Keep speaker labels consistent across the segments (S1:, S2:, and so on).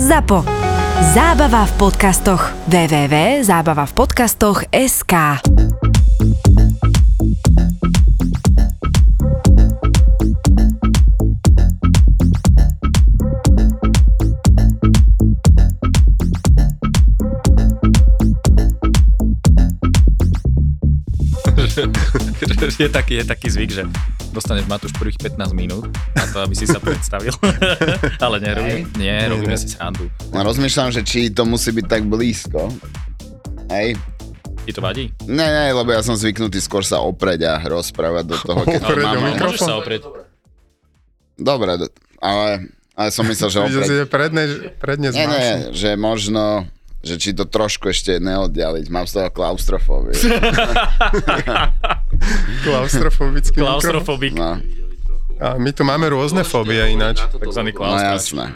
S1: ZAPO. Zábava v podcastoch. www.zábavavpodcastoch.sk
S2: je, taký, je taký zvyk, že dostaneš Matúš prvých 15 minút na to, aby si sa predstavil. Ale nerobím, nie, robíme si srandu.
S3: No, rozmýšľam, že či to musí byť tak blízko. Hej.
S2: Ti to vadí?
S3: Ne, ne, lebo ja som zvyknutý skôr sa opreť a rozprávať do toho, keď to
S4: Opreť o
S3: mám.
S2: Môžeš sa oprieť.
S3: Dobre, do- ale, ale som myslel, že
S4: Že si
S3: opreť.
S4: je predne, predne
S3: Nie, nie, že možno, že či to trošku ešte neoddialiť. Mám z toho klaustrofóbiu.
S4: Klaustrofobický.
S2: Klaustrofobik.
S3: No,
S4: A my tu máme rôzne fóbie ináč.
S2: Takzvaný
S3: no
S2: klaustrof.
S3: jasné.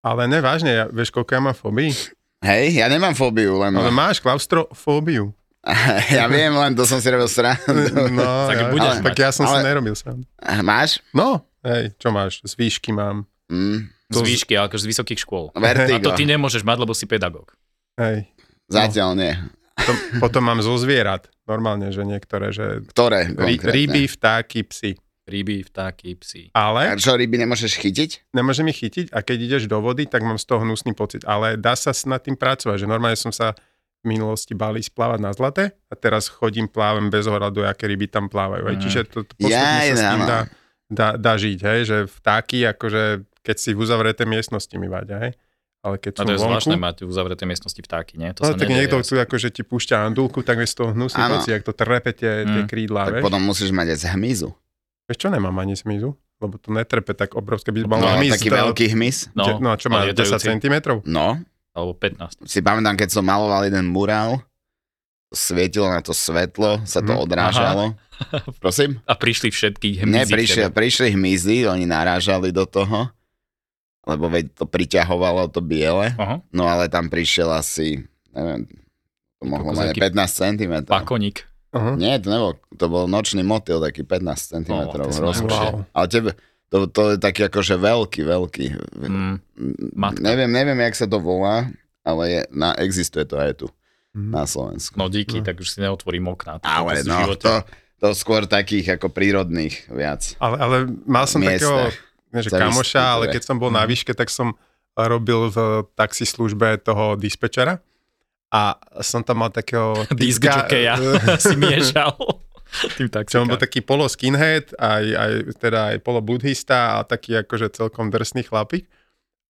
S4: Ale nevážne, ja, vieš, koľko ja mám fóbií?
S3: Hej, ja nemám fóbiu, len...
S4: Ale máš klaustrofóbiu.
S3: ja viem, len to som si robil srandu.
S4: No,
S2: Tak
S4: ja,
S2: budeš
S4: tak
S2: mať.
S4: ja som si
S3: Ale-
S4: nerobil sám.
S3: Máš?
S4: No, hej, čo máš? Z výšky mám.
S3: Mm,
S2: Z výšky, ale akože z vysokých škôl. A
S3: vertigo.
S2: to ty nemôžeš mať, lebo si pedagóg.
S4: Hej.
S3: Zatiaľ nie.
S4: Potom, potom mám zo zvierat. Normálne, že niektoré, že
S3: Ktoré
S4: ry, ryby, vtáky, psy.
S2: Ryby, vtáky, psi.
S3: A
S4: Ale
S3: čo, ryby nemôžeš chytiť?
S4: nemôžem ich chytiť a keď ideš do vody, tak mám z toho hnusný pocit. Ale dá sa s- nad tým pracovať, že normálne som sa v minulosti bál ísť plávať na zlate a teraz chodím, plávam bez ohľadu, aké ryby tam plávajú.
S2: Mm.
S4: Čiže to, to postupne
S3: Jaj,
S4: sa s tým dá, dá, dá žiť, hej? že vtáky, akože keď si v uzavretej miestnosti mi vadia, hej? ale keď
S2: A to je
S4: vonku,
S2: zvláštne mať v uzavretej miestnosti vtáky, nie? To
S4: no,
S2: sa
S4: tak niekto tu akože ti púšťa andulku, tak je z toho
S3: Áno.
S4: pocit, ak to trepe tie, tie
S2: Mm.
S4: krídla,
S3: Tak
S4: vieš?
S3: potom musíš mať aj z hmyzu.
S4: Vieš čo, nemám ani smizu, lebo to netrepe tak obrovské, by mal
S3: No,
S4: hmyz,
S3: taký
S4: to-
S3: veľký hmyz.
S2: No,
S4: no a čo má,
S2: ale
S4: 10
S2: lietajúci.
S4: cm?
S3: No,
S2: Alebo 15.
S3: si pamätám, keď som maloval jeden murál, svietilo na to svetlo, sa to
S4: Mhm.
S3: odrážalo. Prosím?
S2: A prišli všetky
S3: Ne,
S2: hmyzy k
S3: prišli,
S2: tebe.
S3: prišli hmyzy, oni narážali do toho, lebo veď to priťahovalo to biele,
S2: Aha,
S3: no ale tam prišiel asi, neviem, to mohlo mať
S2: aký
S3: 15 cm.
S2: pakoník.
S4: Aha.
S3: Nie, to nebol, to bol nočný motýl, taký 15 cm. Rozkošie.
S4: Wow.
S3: Ale tebe, to, to je taký akože veľký, veľký.
S2: Mm, matka.
S3: Neviem, neviem, jak sa to volá, ale je, na, existuje to aj tu,
S4: Mhm.
S3: na Slovensku.
S2: no díky,
S4: No.
S2: tak už si neotvorím okná. To
S3: Ale no, to, to skôr takých ako prírodných viac.
S4: Ale, ale mal som
S3: Miestne.
S4: takého, nie, že kamoša, ale keď som bol na
S2: Mhm.
S4: výške, tak som robil v taxislužbe toho dispečera a som tam mal takého eh,
S2: si miešal. Tým
S4: on bol taký polo skinhead, aj, aj, teda aj polo buddhista a taký akože celkom drsný chlapík.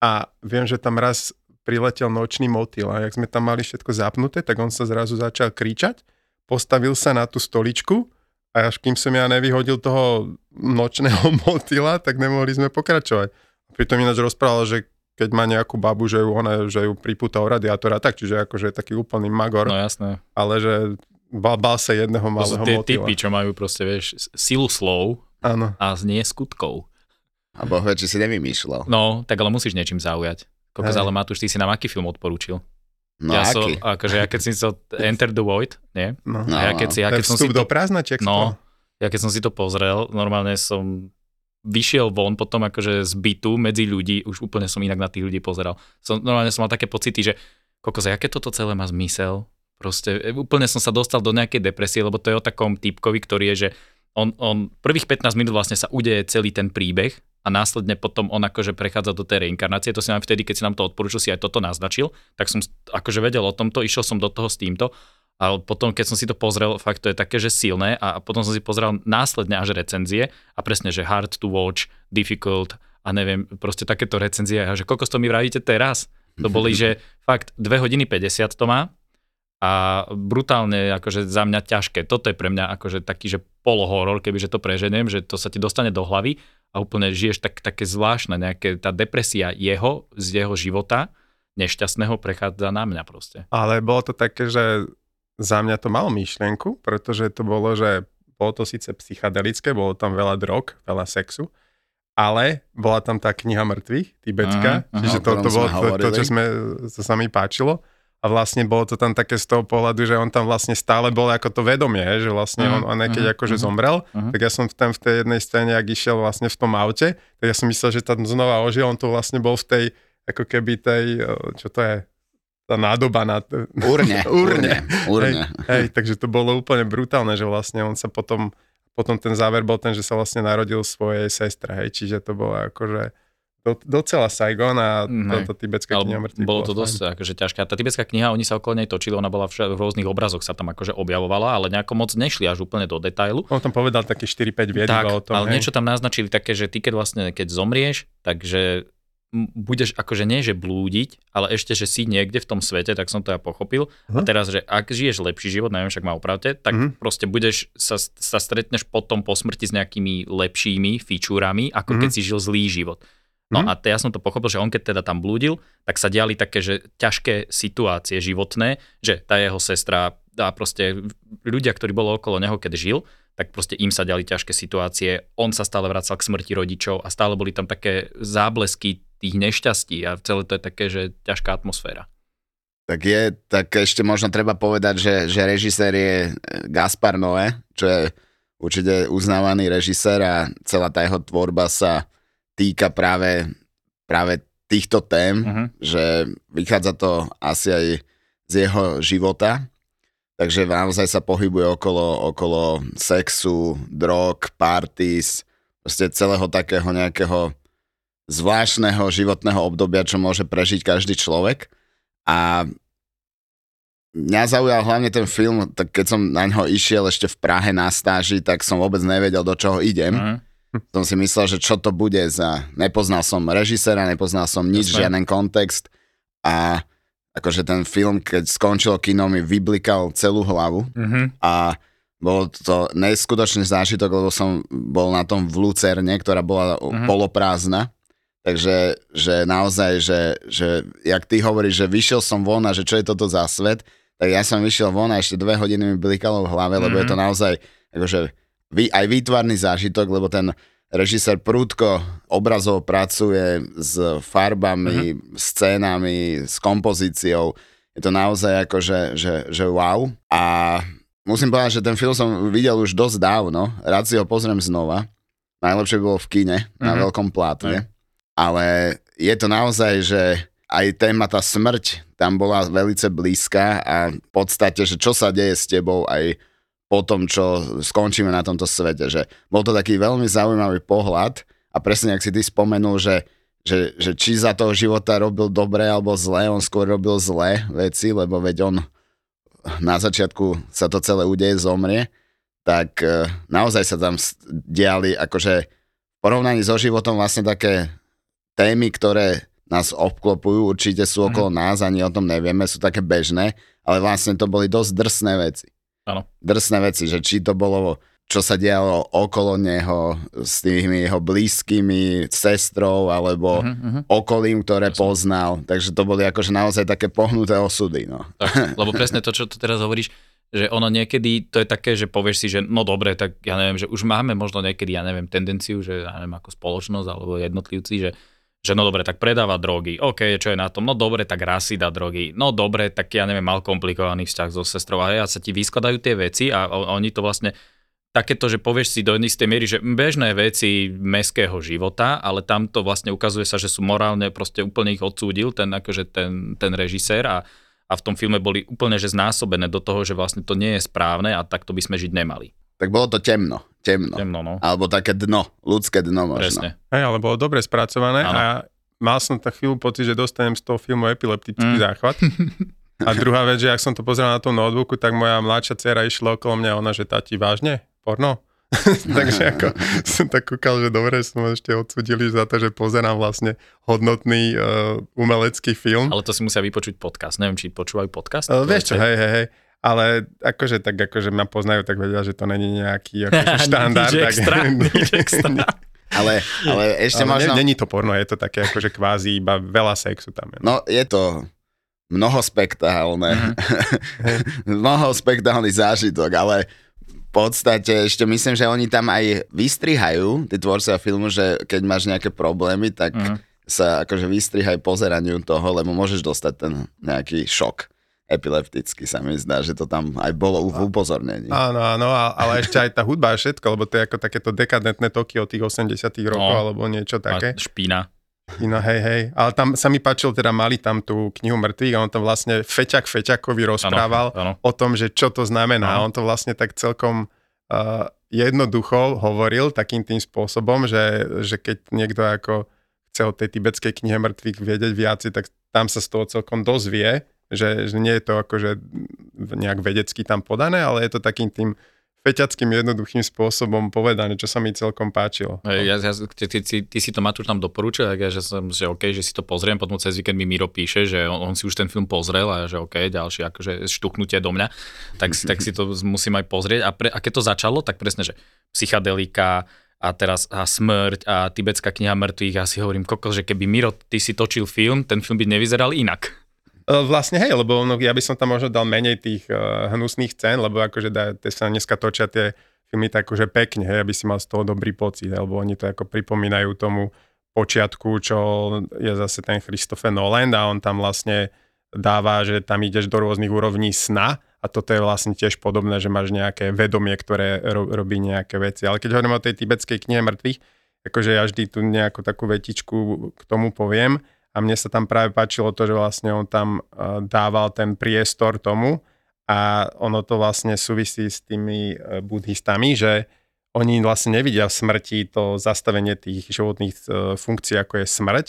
S4: A viem, že tam raz priletel nočný motýl a jak sme tam mali všetko zapnuté, tak on sa zrazu začal kričať, postavil sa na tú stoličku a až kým som ja nevyhodil toho nočného motýla, tak nemohli sme pokračovať. Pritom ináč rozprával, že keď má nejakú babu, že ju, ona, že ju pripúta o radiátora, tak čiže akože je taký úplný magor,
S2: No jasné.
S4: ale že bal, bal sa jedného
S2: To sú
S4: malého
S2: tie
S4: motýla.
S2: typy, čo majú proste, vieš, silu slov
S4: Áno.
S2: a nie skutkov.
S3: A Boh vie, či si nevymýšľal.
S2: No, tak ale musíš niečím zaujať. Kokos, ale Matúš, ty si nám aký film odporúčil?
S3: No
S2: ja som,
S3: aký?
S2: akože ja keď si to Enter the Void, nie?
S4: No.
S3: No,
S2: ja keď, si, ja keď som si to,
S4: do prázdna, sa
S2: no, ja keď som si to pozrel, normálne som vyšiel von potom akože z bytu medzi ľudí, už úplne som inak na tých ľudí pozeral. Som, normálne som mal také pocity, že kokos, aké toto celé má zmysel? Proste e, úplne som sa dostal do nejakej depresie, lebo to je o takom typkovi, ktorý je, že on, on prvých 15 minút vlastne sa udeje celý ten príbeh a následne potom on akože prechádza do tej reinkarnácie. To si nám vtedy, keď si nám to odporúčil, si aj toto naznačil, tak som akože vedel o tomto, išiel som do toho s týmto, ale potom, keď som si to pozrel, fakt to je také, že silné a potom som si pozrel následne až recenzie a presne, že hard to watch, difficult a neviem, proste takéto recenzie a že koľko to mi vravíte teraz? To boli, že fakt 2 hodiny 50 to má a brutálne akože za mňa ťažké. Toto je pre mňa akože taký, že polohoror, kebyže to preženiem, že to sa ti dostane do hlavy a úplne žiješ tak, také zvláštne, nejaké tá depresia jeho, z jeho života, nešťastného prechádza na mňa proste.
S4: Ale bolo to také, že za mňa to malo myšlienku, pretože to bolo, že bolo to síce psychedelické, bolo tam veľa drog, veľa sexu, ale bola tam tá kniha mŕtvych, tibetská,
S2: Aha, aha,
S4: čiže
S3: o
S4: to, to bolo to, to, čo sme, to sa mi páčilo. A vlastne bolo to tam také z toho pohľadu, že on tam vlastne stále bol ako to vedomie, hej, že vlastne
S2: Mhm,
S4: on, on aj keď
S2: mhm,
S4: akože
S2: mhm,
S4: zomrel,
S2: mhm.
S4: tak ja som tam v tej jednej scéne, ak išiel vlastne v tom aute, tak ja som myslel, že tam znova ožil, on to vlastne bol v tej, ako keby tej, eh, čo to je, tá nádoba na...
S3: Urne, urne, urne.
S4: Hej, takže to bolo úplne brutálne, že vlastne on sa potom, potom ten záver bol ten, že sa vlastne narodil svojej sestre, hej, čiže to bolo akože do, docela Saigon a
S2: Mhm.
S4: táto tibetská kniha mŕtvych
S2: bolo to dosť akože ťažké. A tá tibetská kniha, oni sa okolo nej točili, ona bola vša- v rôznych obrazoch sa tam akože objavovala, ale nejako moc nešli až úplne do detailu.
S4: fajn. On tam povedal také 4-5 vied
S2: tak,
S4: o tom,
S2: ale
S4: hej.
S2: niečo tam naznačili také, že ty keď vlastne, keď zomrieš, takže budeš akože nie, že blúdiť, ale ešte, že si niekde v tom svete, tak som to ja pochopil. A
S4: Mhm.
S2: teraz, že ak žiješ lepší život, neviem, však má opravte, tak
S4: Mhm.
S2: proste budeš, sa, sa stretneš potom po smrti s nejakými lepšími fičúrami, ako
S4: Mhm.
S2: keď si žil zlý život. No
S4: Mhm.
S2: a ja som to pochopil, že on keď teda tam blúdil, tak sa diali také, že ťažké situácie životné, že tá jeho sestra a proste ľudia, ktorí boli okolo neho, keď žil, tak proste im sa diali ťažké situácie, on sa stále vracal k smrti rodičov a stále boli tam také záblesky tých nešťastí a celé to je také, že ťažká atmosféra.
S3: Tak je, tak ešte možno treba povedať, že, že režisér je e, Gaspar Noé, čo je určite uznávaný režisér a celá tá jeho tvorba sa týka práve, práve týchto tém,
S2: Mhm.
S3: že vychádza to asi aj z jeho života, takže naozaj sa pohybuje okolo, okolo sexu, drog, parties, proste celého takého nejakého zvláštneho životného obdobia, čo môže prežiť každý človek. A mňa zaujal hlavne ten film, tak keď som na ňo išiel ešte v Prahe na stáži, tak som vôbec nevedel, do čoho idem.
S2: Mhm.
S3: Som si myslel, že čo to bude za... Nepoznal som režisera, nepoznal som nič,
S2: Jasné.
S3: žiaden kontext a akože ten film, keď skončil kino, mi vyblikal celú hlavu
S2: Mhm.
S3: a bol to neskutočný zážitok, lebo som bol na tom v Lucerne, ktorá bola
S2: Mhm.
S3: poloprázdna. Takže že naozaj, že, že jak ty hovoríš, že vyšiel som von a že čo je toto za svet, tak ja som vyšiel von a ešte dve hodiny mi blikalo v hlave, lebo je to naozaj akože aj výtvarný zážitok, lebo ten režisér prúdko obrazov pracuje s farbami, scénami, s kompozíciou. Je to naozaj ako, že, že, že wow. A musím povedať, že ten film som videl už dosť dávno. Rád si ho pozriem znova. Najlepšie bolo v kine, na
S2: Mhm.
S3: veľkom plátne. Ale je to naozaj, že aj téma tá smrť tam bola velice blízka a v podstate, že čo sa deje s tebou aj po tom, čo skončíme na tomto svete. Že bol to taký veľmi zaujímavý pohľad a presne, ak si ty spomenul, že, že, že či za toho života robil dobre alebo zlé, on skôr robil zlé veci, lebo veď on na začiatku sa to celé udeje, zomrie, tak e, naozaj sa tam diali akože v porovnaní so životom vlastne také témy, ktoré nás obklopujú, určite sú okolo nás, ani o tom nevieme, sú také bežné, ale vlastne to boli dosť drsné veci.
S2: Áno.
S3: Drsné veci, že či to bolo, čo sa dialo okolo neho s tými jeho blízkymi, sestrou, alebo
S2: Mhm, mhm.
S3: okolím, ktoré
S2: Jasne.
S3: poznal. Takže to boli akože naozaj také pohnuté osudy. No.
S2: Tak, lebo presne to, čo tu teraz hovoríš, že ono niekedy, to je také, že povieš si, že no dobre, tak ja neviem, že už máme možno niekedy, ja neviem, tendenciu, že ja neviem, ako spoločnosť alebo jednotlivci, že že no dobre, tak predáva drogy, OK, čo je na tom, no dobre, tak raz si dá drogy, no dobre, tak ja neviem, mal komplikovaný vzťah so sestrou a ja sa ti vyskladajú tie veci a oni to vlastne takéto, že povieš si do istej miery, že bežné veci meského života, ale tam to vlastne ukazuje sa, že sú morálne, proste úplne ich odsúdil ten, akože ten, ten režisér a, a v tom filme boli úplne že znásobené do toho, že vlastne to nie je správne a takto by sme žiť nemali.
S3: Tak bolo to temno. Temno.
S2: Temno, no.
S3: Alebo také dno. Ľudské dno možno.
S2: Presne.
S4: Hej, ale bolo dobre spracované
S2: Áno.
S4: a mal som tak chvíľu pocit, že dostanem z toho filmu epileptický
S2: Mm.
S4: záchvat. A druhá vec, že ak som to pozeral na tom notebooku, tak moja mladšia dcera išla okolo mňa, ona, že tati, vážne? Porno? Takže ako som tak kúkal, že dobre, som ešte odsudili za to, že pozerám vlastne hodnotný uh, umelecký film.
S2: Ale to si musia vypočuť podcast. Neviem, či počúvajú podcast.
S4: Ale vieš čo, hej, hej, hej. Ale akože tak akože ma poznajú, tak vedia, že to není nejaký akože štandard.
S2: Nič
S4: tak,
S2: extra, nič extra.
S3: Ale, ale ešte
S4: ale
S3: možno...
S4: ne, není to porno, je to také akože kvázi iba veľa sexu tam. Je.
S3: No, je to mnohospektálne.
S2: Mhm.
S3: mnohospektálny zážitok, ale v podstate ešte myslím, že oni tam aj vystrihajú, tí tvorcovia filmu, že keď máš nejaké problémy, tak
S2: Mhm.
S3: sa akože vystrihaj pozeraniu toho, lebo môžeš dostať ten nejaký šok. Epileptický sa mi zdá, že to tam aj bolo v upozornení.
S4: Áno, áno, ale ešte aj tá hudba a všetko, lebo to je ako takéto dekadentné toky od tých 80 rokov,
S2: No.
S4: alebo niečo
S2: A
S4: také.
S2: špína.
S4: No hej, hej. Ale tam sa mi páčil, teda mali tam tú knihu mŕtvych a on tam vlastne Feťak Feťakovi rozprával
S2: Áno, áno.
S4: o tom, že čo to znamená. A
S2: Áno.
S4: on to vlastne tak celkom uh, jednoducho hovoril takým tým spôsobom, že, že keď niekto ako chce o tej tibetskej knihe mŕtvych vedieť viac, tak tam sa z toho celkom dozvie, že, že nie je to akože nejak vedecky tam podané, ale je to takým tým feťackým jednoduchým spôsobom povedané, čo sa mi celkom páčilo.
S2: Ja, ja, ty, ty, ty, ty si to Matúš tam doporučil, tak ja, že som, že OK, že si to pozriem, potom cez víkend mi Miro píše, že on, on si už ten film pozrel a že OK, ďalšie akože štuchnutie do mňa, tak, tak si to musím aj pozrieť. A, pre, a keď to začalo, tak presne, že psychadelika a teraz a smrť a tibetská kniha mŕtvych, ja si hovorím, kokos, že keby Miro, ty si točil film, ten film by nevyzeral inak.
S4: E, Vlastne hej, lebo no, ja by som tam možno dal menej tých uh, hnusných scén, lebo akože dá, tie sa dneska točia tie filmy tak akože pekne, hej, aby si mal z toho dobrý pocit, lebo oni to ako pripomínajú tomu počiatku, čo je zase ten Christopher Nolan a on tam vlastne dáva, že tam ideš do rôznych úrovní sna a toto je vlastne tiež podobné, že máš nejaké vedomie, ktoré ro- robí nejaké veci. Ale keď hovorím o tej tibetskej knihe mŕtvych, akože ja vždy tu nejakú takú vetičku k tomu poviem, a mne sa tam práve páčilo to, že vlastne on tam uh, dával ten priestor tomu a ono to vlastne súvisí s tými uh, buddhistami, že oni vlastne nevidia v smrti to zastavenie tých životných uh, funkcií, ako je smrť,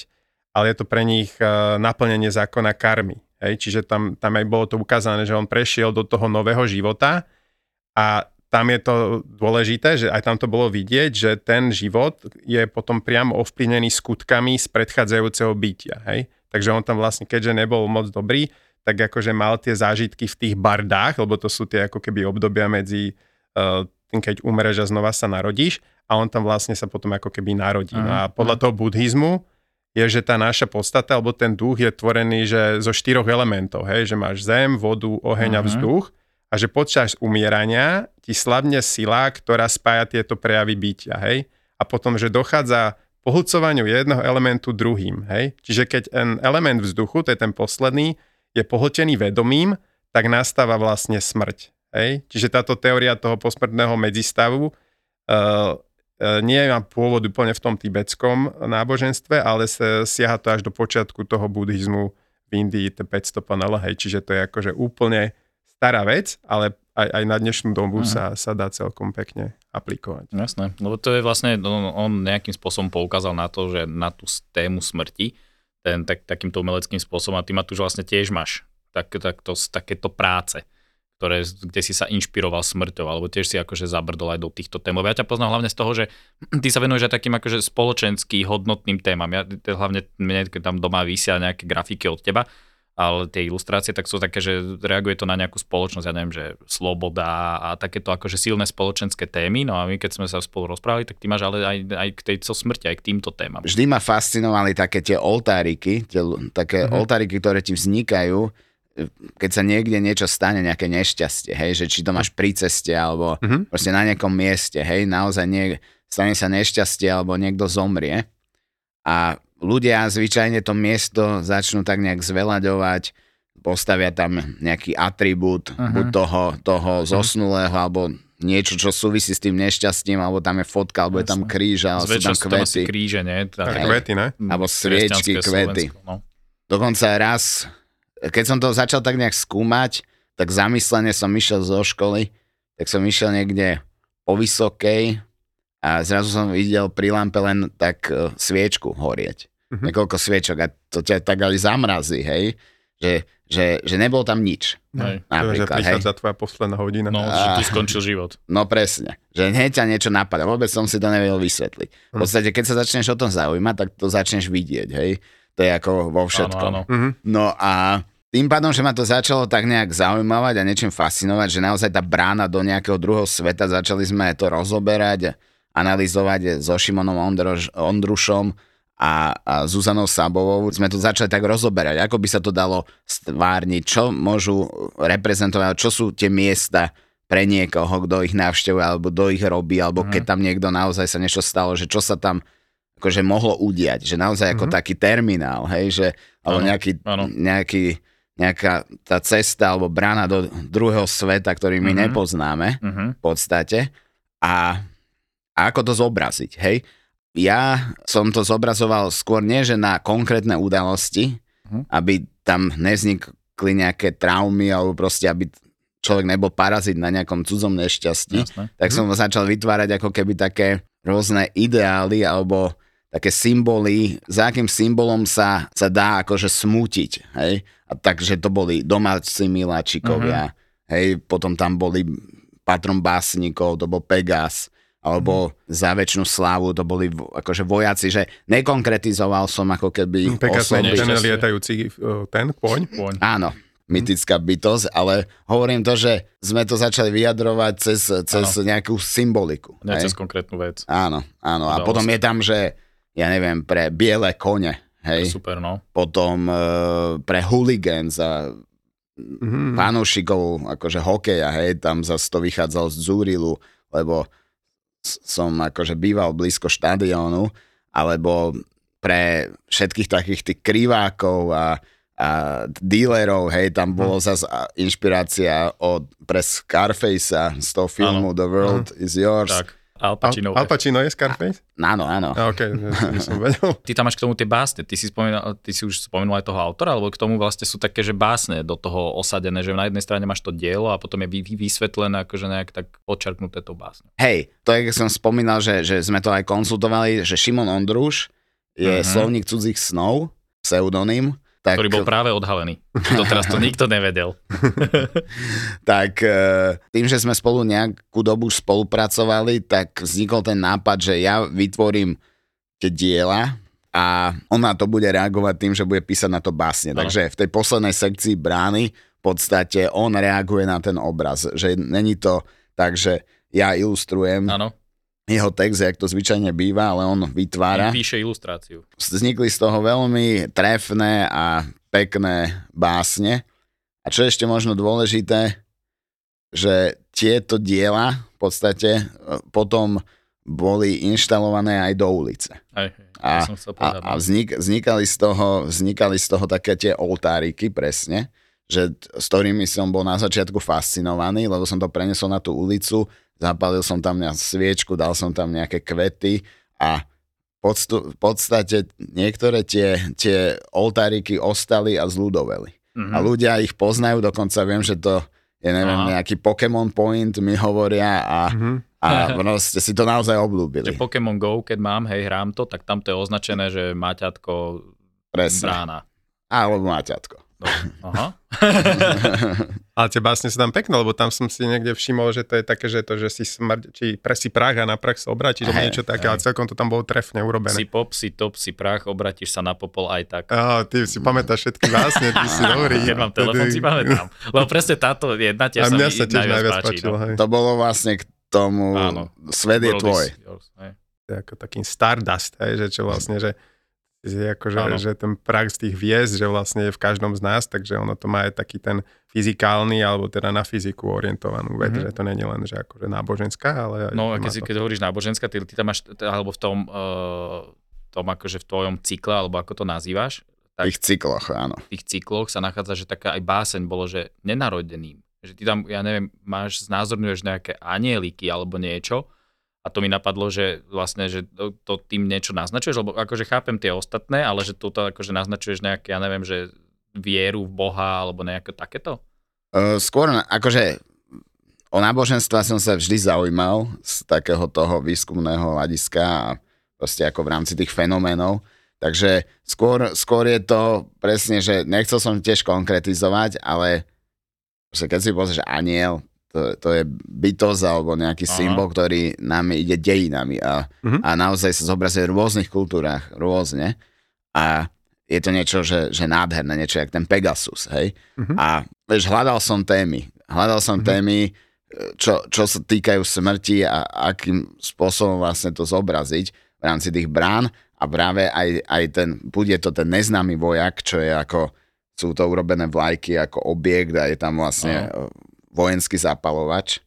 S4: ale je to pre nich naplnenie zákona karmy. Hej? Čiže tam, tam aj bolo to ukázané, že on prešiel do toho nového života a tam je to dôležité, že aj tam to bolo vidieť, že ten život je potom priamo ovplyvnený skutkami z predchádzajúceho bytia. Hej? Takže on tam vlastne, keďže nebol moc dobrý, tak akože mal tie zážitky v tých bardách, lebo to sú tie ako keby obdobia medzi uh, tým, keď umreš a znova sa narodíš a on tam vlastne sa potom ako keby narodí. No a podľa toho buddhizmu je, že tá naša podstata, alebo ten duch je tvorený že zo štyroch elementov, hej? že máš zem, vodu, oheň a
S2: Mhm.
S4: vzduch a že počas umierania ti slabne sila, ktorá spája tieto prejavy bytia, hej? A potom, že dochádza pohlcovaniu jedného elementu druhým, hej? Čiže keď ten element vzduchu, to je ten posledný, je pohltený vedomím, tak nastáva vlastne smrť, hej? Čiže táto teória toho posmrtného medzistavu uh, uh, nie má pôvod úplne v tom tibetskom náboženstve, ale sa, siaha to až do počiatku toho buddhizmu v Indii, to 500 panel, hej, čiže to je akože úplne stará vec, ale aj, aj na dnešnú dobu
S2: Mhm.
S4: sa, sa dá celkom pekne aplikovať.
S2: Jasné, lebo to je vlastne, on, on nejakým spôsobom poukázal na to, že na tú tému smrti, ten tak, takýmto umeleckým spôsobom a ty ma tu vlastne tiež máš tak, tak to, takéto práce, ktoré, kde si sa inšpiroval smrťou, alebo tiež si akože zabrdol aj do týchto tém. Lebo Ja ťa poznám hlavne z toho, že ty sa venuješ aj takým akože spoločenský hodnotným témam. Ja, hlavne mne, tam doma vysia nejaké grafiky od teba, ale tie ilustrácie tak sú také, že reaguje to na nejakú spoločnosť, ja neviem, že sloboda a takéto akože silné spoločenské témy, no a my keď sme sa spolu rozprávali, tak ty máš ale aj, aj k tejto smrti, aj k týmto témam.
S3: Vždy ma fascinovali také tie oltáriky, tie, také
S4: Mhm.
S3: oltáriky, ktoré ti vznikajú, keď sa niekde niečo stane, nejaké nešťastie, hej, že či to máš pri ceste, alebo
S4: Mhm.
S3: proste na nejakom mieste, hej, naozaj nie, stane sa nešťastie, alebo niekto zomrie. A ľudia zvyčajne to miesto začnú tak nejak zvelaďovať, postavia tam nejaký atribút, uh-huh. buď toho, toho zosnulého, alebo niečo, čo súvisí s tým nešťastím, alebo tam je fotka, alebo je tam kríž, alebo sú tam
S2: Zväčša sú tam asi
S3: kvety.
S2: kríže, nie?
S4: Tak
S3: Hej.
S4: kvety, ne?
S3: Alebo sviečky, kvety.
S2: Slovensko, No.
S3: Dokonca raz, keď som to začal tak nejak skúmať, tak zamyslene som išiel zo školy, tak som išiel niekde po Vysokej a zrazu som videl pri lampe len tak e, sviečku horieť.
S4: Mhm.
S3: Niekoľko sviečok a to ťa tak aj zamrazí, hej? Že, že, že nebolo tam nič.
S2: Hej.
S4: Je, že
S3: Napríklad, hej?
S4: prichádza tvoja posledná hodina.
S2: No,
S3: A-
S2: že tu skončil život.
S3: No presne, že hneď ťa niečo napadá. Vôbec som si to nevedel vysvetliť. V
S4: Hm.
S3: podstate, keď sa začneš o tom zaujímať, tak to začneš vidieť, hej? To je ako vo všetkom.
S2: Áno, áno.
S4: Mhm.
S3: No a tým pádom, že ma to začalo tak nejak zaujímavať a niečím fascinovať, že naozaj tá brána do nejakého druhého sveta, začali sme to rozoberať, analyzovať so Šimonom Ondrož, Ondrušom a, a Zuzanou Sabovou. Sme to začali tak rozoberať, ako by sa to dalo stvárniť, čo môžu reprezentovať, čo sú tie miesta pre niekoho, kto ich navštevuje, alebo kto ich robí, alebo
S2: Mhm.
S3: keď tam niekto naozaj sa niečo stalo, že čo sa tam akože mohlo udiať, že naozaj ako
S4: Mhm.
S3: taký terminál, hej, že, alebo
S2: Áno,
S3: nejaký,
S2: áno.
S3: nejaký, nejaká tá cesta alebo brána do druhého sveta, ktorý my
S2: Mhm.
S3: nepoznáme
S2: Mhm.
S3: v podstate. A, a ako to zobraziť, hej? Ja som to zobrazoval skôr nie, že na konkrétne udalosti,
S2: Mhm.
S3: aby tam neznikli nejaké traumy alebo proste, aby človek nebol parazit na nejakom cudzom nešťastí. Tak som začal vytvárať ako keby také rôzne ideály alebo také symboly, za akým symbolom sa, sa dá akože smútiť, hej? A takže to boli domáci miláčikovia, hej, potom tam boli patron básnikov, to bol Pegas, alebo za väčšinu slávu to boli akože vojaci, že nekonkretizoval som ako keby
S4: Pekas
S3: osoby.
S4: ten lietajúci uh, ten poň.
S2: Poň.
S3: Áno, mytická bytosť, ale hovorím to, že sme to začali vyjadrovať cez, cez nejakú symboliku.
S2: Nie
S3: hej?
S2: cez konkrétnu vec.
S3: Áno, áno. A potom je tam, že ja neviem, pre biele kone, hej,
S2: Super, no.
S3: potom e, pre hooligans a
S4: Mhm.
S3: fanúšikov akože hokeja, hej, tam zase to vychádzalo z Zúrilu, lebo som akože býval blízko štadiónu, alebo pre všetkých takých tých krivákov a, a dílerov, hej, tam bolo zase a, inšpirácia od, pre Scarfacea z toho filmu The World is Yours.
S2: Tak. Al
S4: Al,
S2: Pacino.
S4: Al Pacino je Scarface?
S3: Áno, áno.
S4: A, OK, ja som vedel.
S2: Ty tam máš k tomu tie básne. Ty si, spomínal, ty si už spomenul aj toho autora, alebo k tomu vlastne sú také, že básne do toho osadené, že na jednej strane máš to dielo a potom je vy- vy- vysvetlené akože nejak tak odčarknuté tou básne.
S3: Hej, to je, jak som spomínal, že, že sme to aj konsultovali, že Šimon Ondruš je
S2: Mhm.
S3: slovník cudzích snov, pseudonym. Tak,
S2: Ktorý bol práve odhalený. Doteraz to nikto nevedel.
S3: tak e, tým, že sme spolu nejakú dobu spolupracovali, tak vznikol ten nápad, že ja vytvorím tie diela a on na to bude reagovať tým, že bude písať na to básne. Takže v tej poslednej sekcii brány v podstate on reaguje na ten obraz. Že není to tak, že ja ilustrujem
S2: Áno.
S3: Jeho text, jak to zvyčajne býva, ale on vytvára.
S2: Píše ilustráciu.
S3: Vznikli z toho veľmi trefné a pekné básne. A čo je ešte možno dôležité, že tieto diela v podstate e, potom boli inštalované aj do ulice.
S2: Aj, aj,
S3: A-
S2: chcel
S3: A, a
S2: no.
S3: vznik, vznikali, z toho, vznikali z toho také tie oltáriky presne, že, s ktorými som bol na začiatku fascinovaný, lebo som to prenesol na tú ulicu, zapálil som tam nejakú sviečku, dal som tam nejaké kvety a podstu, v podstate niektoré tie, tie oltáriky ostali a zľudoveli.
S2: Mhm.
S3: A ľudia ich poznajú, dokonca viem, že to je neviem,
S2: Aha.
S3: nejaký Pokémon Point mi hovoria a,
S4: Mhm.
S3: a proste si to naozaj
S2: Že
S3: obľúbili.
S2: Pokémon Go, keď mám, hej, hrám to, tak tam to je označené, že Maťatko
S3: Presne.
S2: brána.
S3: Alebo Maťatko.
S2: Aha.
S4: Ale tie básne sú tam pekné, lebo tam som si niekde všimol, že to je také, že to, že si smrť, či presi prach a na prach sa obrátiš, alebo niečo také, ale celkom to tam bolo trefne
S2: si
S4: urobené.
S2: pop, si top, si prach, obratíš sa na popol aj tak.
S4: Á, ty si pamätáš všetky básne, ty si dobrý.
S2: Keď mám telefon, si pamätám. Lebo presne táto jedna tiež
S4: A
S2: sa
S4: mňa
S2: mi
S4: sa tiež najviac
S2: páči.
S4: páčila,
S2: no.
S3: To bolo vlastne k tomu,
S2: Áno.
S3: svet je tvoj.
S2: is yours,
S4: ako taký Stardust, hej, že čo vlastne, že je ako, že, ten prach z tých hviezd, že vlastne je v každom z nás, takže ono to má aj taký ten fyzikálny, alebo teda na fyziku orientovanú vec,
S2: Mhm.
S4: že to je len, že akože náboženská, ale
S2: No a keď, si,
S4: to.
S2: keď hovoríš náboženská, ty, ty tam máš, alebo v tom, uh, tom akože v tvojom cykle, alebo ako to nazývaš,
S3: V ich cykloch, áno.
S2: v tých cykloch sa nachádza, že taká aj báseň bolo, že nenarodeným. Že ty tam, ja neviem, máš, znázorňuješ nejaké anieliky alebo niečo a to mi napadlo, že vlastne, že to, to tým niečo naznačuješ, lebo akože chápem tie ostatné, ale že toto akože naznačuješ nejaké, ja neviem, že vieru v Boha alebo nejaké takéto?
S3: Uh, skôr, akože o náboženstva som sa vždy zaujímal z takého toho výskumného hľadiska a proste ako v rámci tých fenoménov. Takže skôr, skôr je to presne, že nechcel som tiež konkretizovať, ale proste keď si pozrieš aniel, to, to je bytosť alebo nejaký
S2: Aha.
S3: symbol, ktorý nám ide dejinami a,
S4: Mhm.
S3: a naozaj sa zobrazuje v rôznych kultúrach, rôzne. A je to niečo, že, že nádherné, niečo jak ten Pegasus, hej.
S4: Mhm.
S3: A vieš, hľadal som témy. Hľadal som
S4: Mhm.
S3: témy, čo, čo sa týkajú smrti a akým spôsobom vlastne to zobraziť v rámci tých brán a práve aj, aj ten, bude to ten neznámy vojak, čo je ako, sú to urobené vlajky ako objekt a je tam vlastne e, vojenský zapalovač.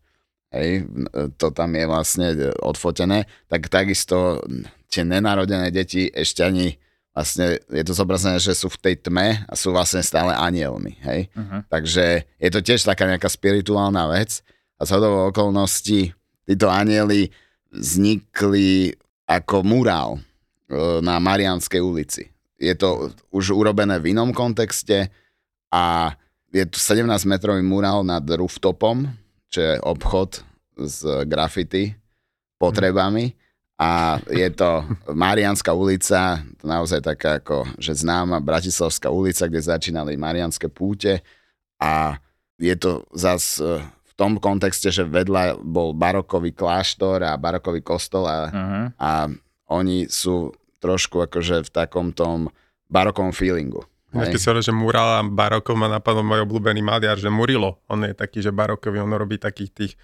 S3: Hej, e, to tam je vlastne e, odfotené, tak takisto tie nenarodené deti ešte ani vlastne je to zobrazené, že sú v tej tme a sú vlastne stále anielmi, hej.
S2: Uh-huh.
S3: Takže je to tiež taká nejaká spirituálna vec a z hodovou okolností títo anieli vznikli ako murál e, na Marianskej ulici. Je to už urobené v inom kontexte a je tu 17-metrový murál nad rooftopom, čo je obchod s graffiti potrebami a je to Marianská ulica, to naozaj taká ako, že známa Bratislavská ulica, kde začínali Marianské púte a je to zas e, v tom kontexte, že vedľa bol barokový kláštor a barokový kostol a,
S2: Uh-huh.
S3: a oni sú trošku akože v takom tom barokovom feelingu.
S4: Keď
S3: Hej.
S4: si hovorí, že mural a barokov má napadlo môj obľúbený maliar, že Murilo, on je taký, že barokový, on robí takých tých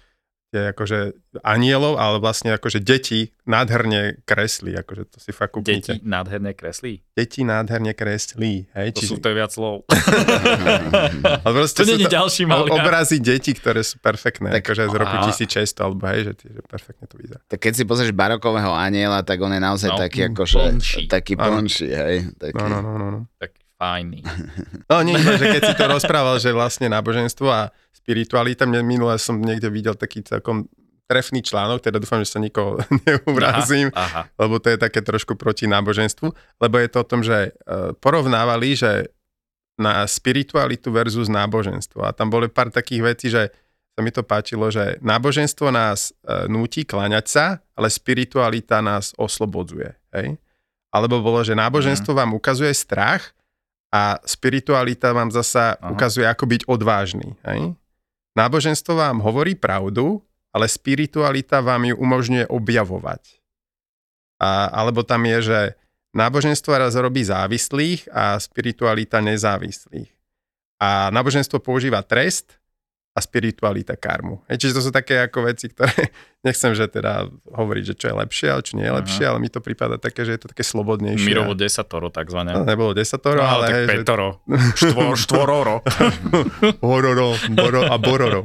S4: tie akože anielov, ale vlastne akože deti nádherne kreslí, akože to si fakt kúknite.
S2: Deti nádherné kreslí.
S4: Deti nádherne kreslí, hej,
S2: To sú to viac slov.
S4: ale proste
S2: to nie je ďalší maliar.
S4: obrazy detí, ktoré sú perfektné,
S3: Tak-
S4: akože z roku
S2: aha.
S4: 1600, alebo hej, že, že perfektne to vyzerá.
S3: Tak keď si pozrieš barokového aniela, tak on je naozaj
S2: No,
S3: taký akože,
S2: plnší.
S3: taký plnší, hej. Taký,
S4: No, no, no, no, no.
S2: Tak fajný.
S4: No nie, iba, že keď si to rozprával, že vlastne náboženstvo a spiritualita, mne minule som niekde videl taký celkom trefný článok, teda dúfam, že sa nikoho neuvrazím,
S2: Aha, aha.
S4: lebo to je také trošku proti náboženstvu, lebo je to o tom, že e, porovnávali, že na spiritualitu versus náboženstvo. A tam boli pár takých vecí, že sa mi to páčilo, že náboženstvo nás e, núti kláňať sa, ale spiritualita nás oslobodzuje. Hej? Alebo bolo, že náboženstvo vám ukazuje strach a spiritualita vám zasa
S2: Aha.
S4: ukazuje, ako byť odvážny. Hej? Náboženstvo vám hovorí pravdu, ale spiritualita vám ju umožňuje objavovať. A, alebo tam je, že náboženstvo raz robí závislých a spiritualita nezávislých. A náboženstvo používa trest a spiritualita karmu. Hej, čiže to sú také ako veci, ktoré nechcem, že teda hovoriť, že čo je lepšie, ale čo nie je
S2: Aha.
S4: lepšie, ale mi to prípada také, že je to také slobodnejšie.
S2: Mirovo desatoro, takzvané.
S4: No, nebolo desatoro,
S2: No,
S4: ale,
S2: tak
S4: hej, že
S2: Petoro. Štvor, štvororo.
S4: hororo, boro a bororo.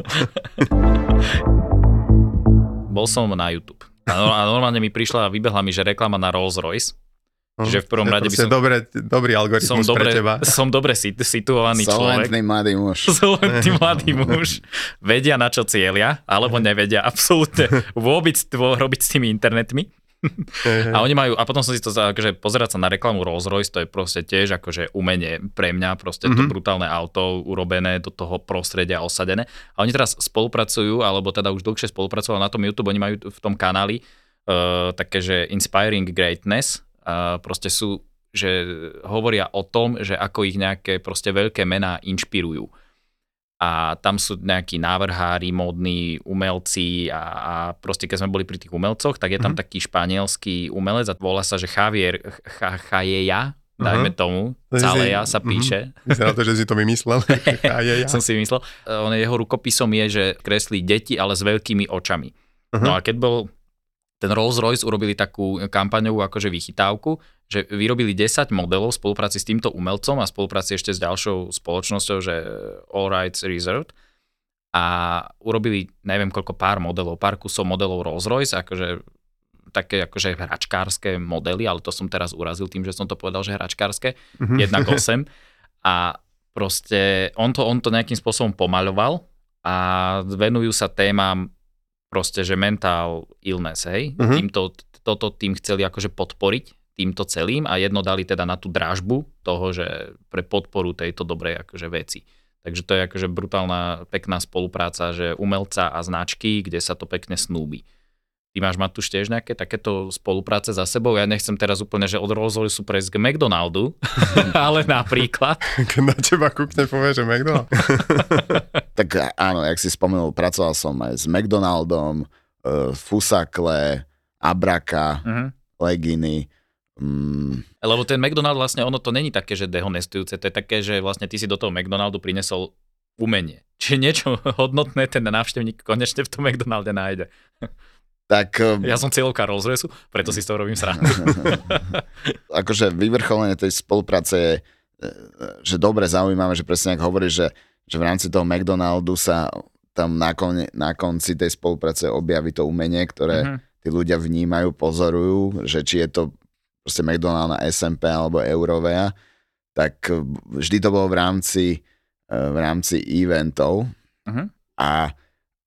S2: Bol som na YouTube. A normálne mi prišla a vybehla mi, že reklama na Rolls Royce. Čiže v prvom rade by som-
S4: Dobre, dobrý
S2: Som
S4: algoritmus
S2: dobre,
S4: pre teba.
S2: som dobre sit- situovaný človek.
S3: Solventný mladý muž.
S2: Solventný mladý muž. Vedia, na čo cieľia, alebo nevedia absolútne vôbec tvo, robiť s tými internetmi. A oni majú, a potom som si to, akože pozerať sa na reklamu Rolls Royce, to je proste tiež akože umenie pre mňa, proste to
S4: Mhm.
S2: brutálne auto urobené do toho prostredia osadené. A oni teraz spolupracujú, alebo teda už dlhšie spolupracovali na tom YouTube, oni majú v tom kanáli uh, také, že Inspiring Greatness, uh, proste sú, že hovoria o tom, že ako ich nejaké proste veľké mená inšpirujú a tam sú nejakí návrhári, módni umelci a, a proste keď sme boli pri tých umelcoch, tak je tam
S4: Mhm.
S2: taký španielský umelec a volá sa, že Javier Ch- Chajeja, dajme tomu,
S4: To je-
S2: Caleja sa
S4: mhm.
S2: píše,
S4: Vyzerá to, že si to vymyslel. Ja.
S2: som si myslel. E, On jeho rukopisom je, že kreslí deti, ale s veľkými očami.
S4: Mhm.
S2: No a keď bol ten Rolls Royce urobili takú kampaňovú akože vychytávku, že vyrobili 10 modelov v spolupráci s týmto umelcom a spolupráci ešte s ďalšou spoločnosťou, že All Rights Reserved a urobili neviem koľko pár modelov, pár kusov modelov Rolls Royce, akože také akože hračkárske modely, ale to som teraz urazil tým, že som to povedal, že hračkárske,
S4: Mhm.
S2: jednak 8 a proste on to, on to nejakým spôsobom pomaľoval a venujú sa témam proste, že mental illness, hej.
S4: Mhm.
S2: Týmto, toto tým chceli akože podporiť týmto celým a jedno dali teda na tú dražbu toho, že pre podporu tejto dobrej akože veci. Takže to je akože brutálna, pekná spolupráca, že umelca a značky, kde sa to pekne snúbi. Ty máš mať tu tiež nejaké takéto spolupráce za sebou? Ja nechcem teraz úplne, že od Rolls Royce prejsť k McDonaldu, ale napríklad.
S4: Na teba kúkne, povie, že McDonald.
S3: Tak áno, jak si spomenul, pracoval som aj s McDonaldom, uh, Fusakle, Abraka,
S2: Mhm.
S3: Leginy. Mm,
S2: Lebo ten McDonald vlastne, ono to není také, že dehonestujúce, to je také, že vlastne ty si do toho McDonaldu prinesol umenie. Čiže niečo hodnotné ten návštevník konečne v tom McDonalde nájde.
S3: tak uh,
S2: Ja som cieľovka Rolls Royce, preto si z toho robím srandu.
S3: akože vyvrcholenie tej spolupráce je, e, že dobre zaujímavé, že presne ako hovoríš, že, že v rámci toho McDonaldu sa tam na, kon, na konci tej spolupráce objaví to umenie, ktoré
S2: Mhm.
S3: tí ľudia vnímajú, pozorujú, že či je to proste McDonald na SMP alebo Eurovea, tak vždy to bolo v rámci, eh, v rámci eventov
S2: Mhm.
S3: a,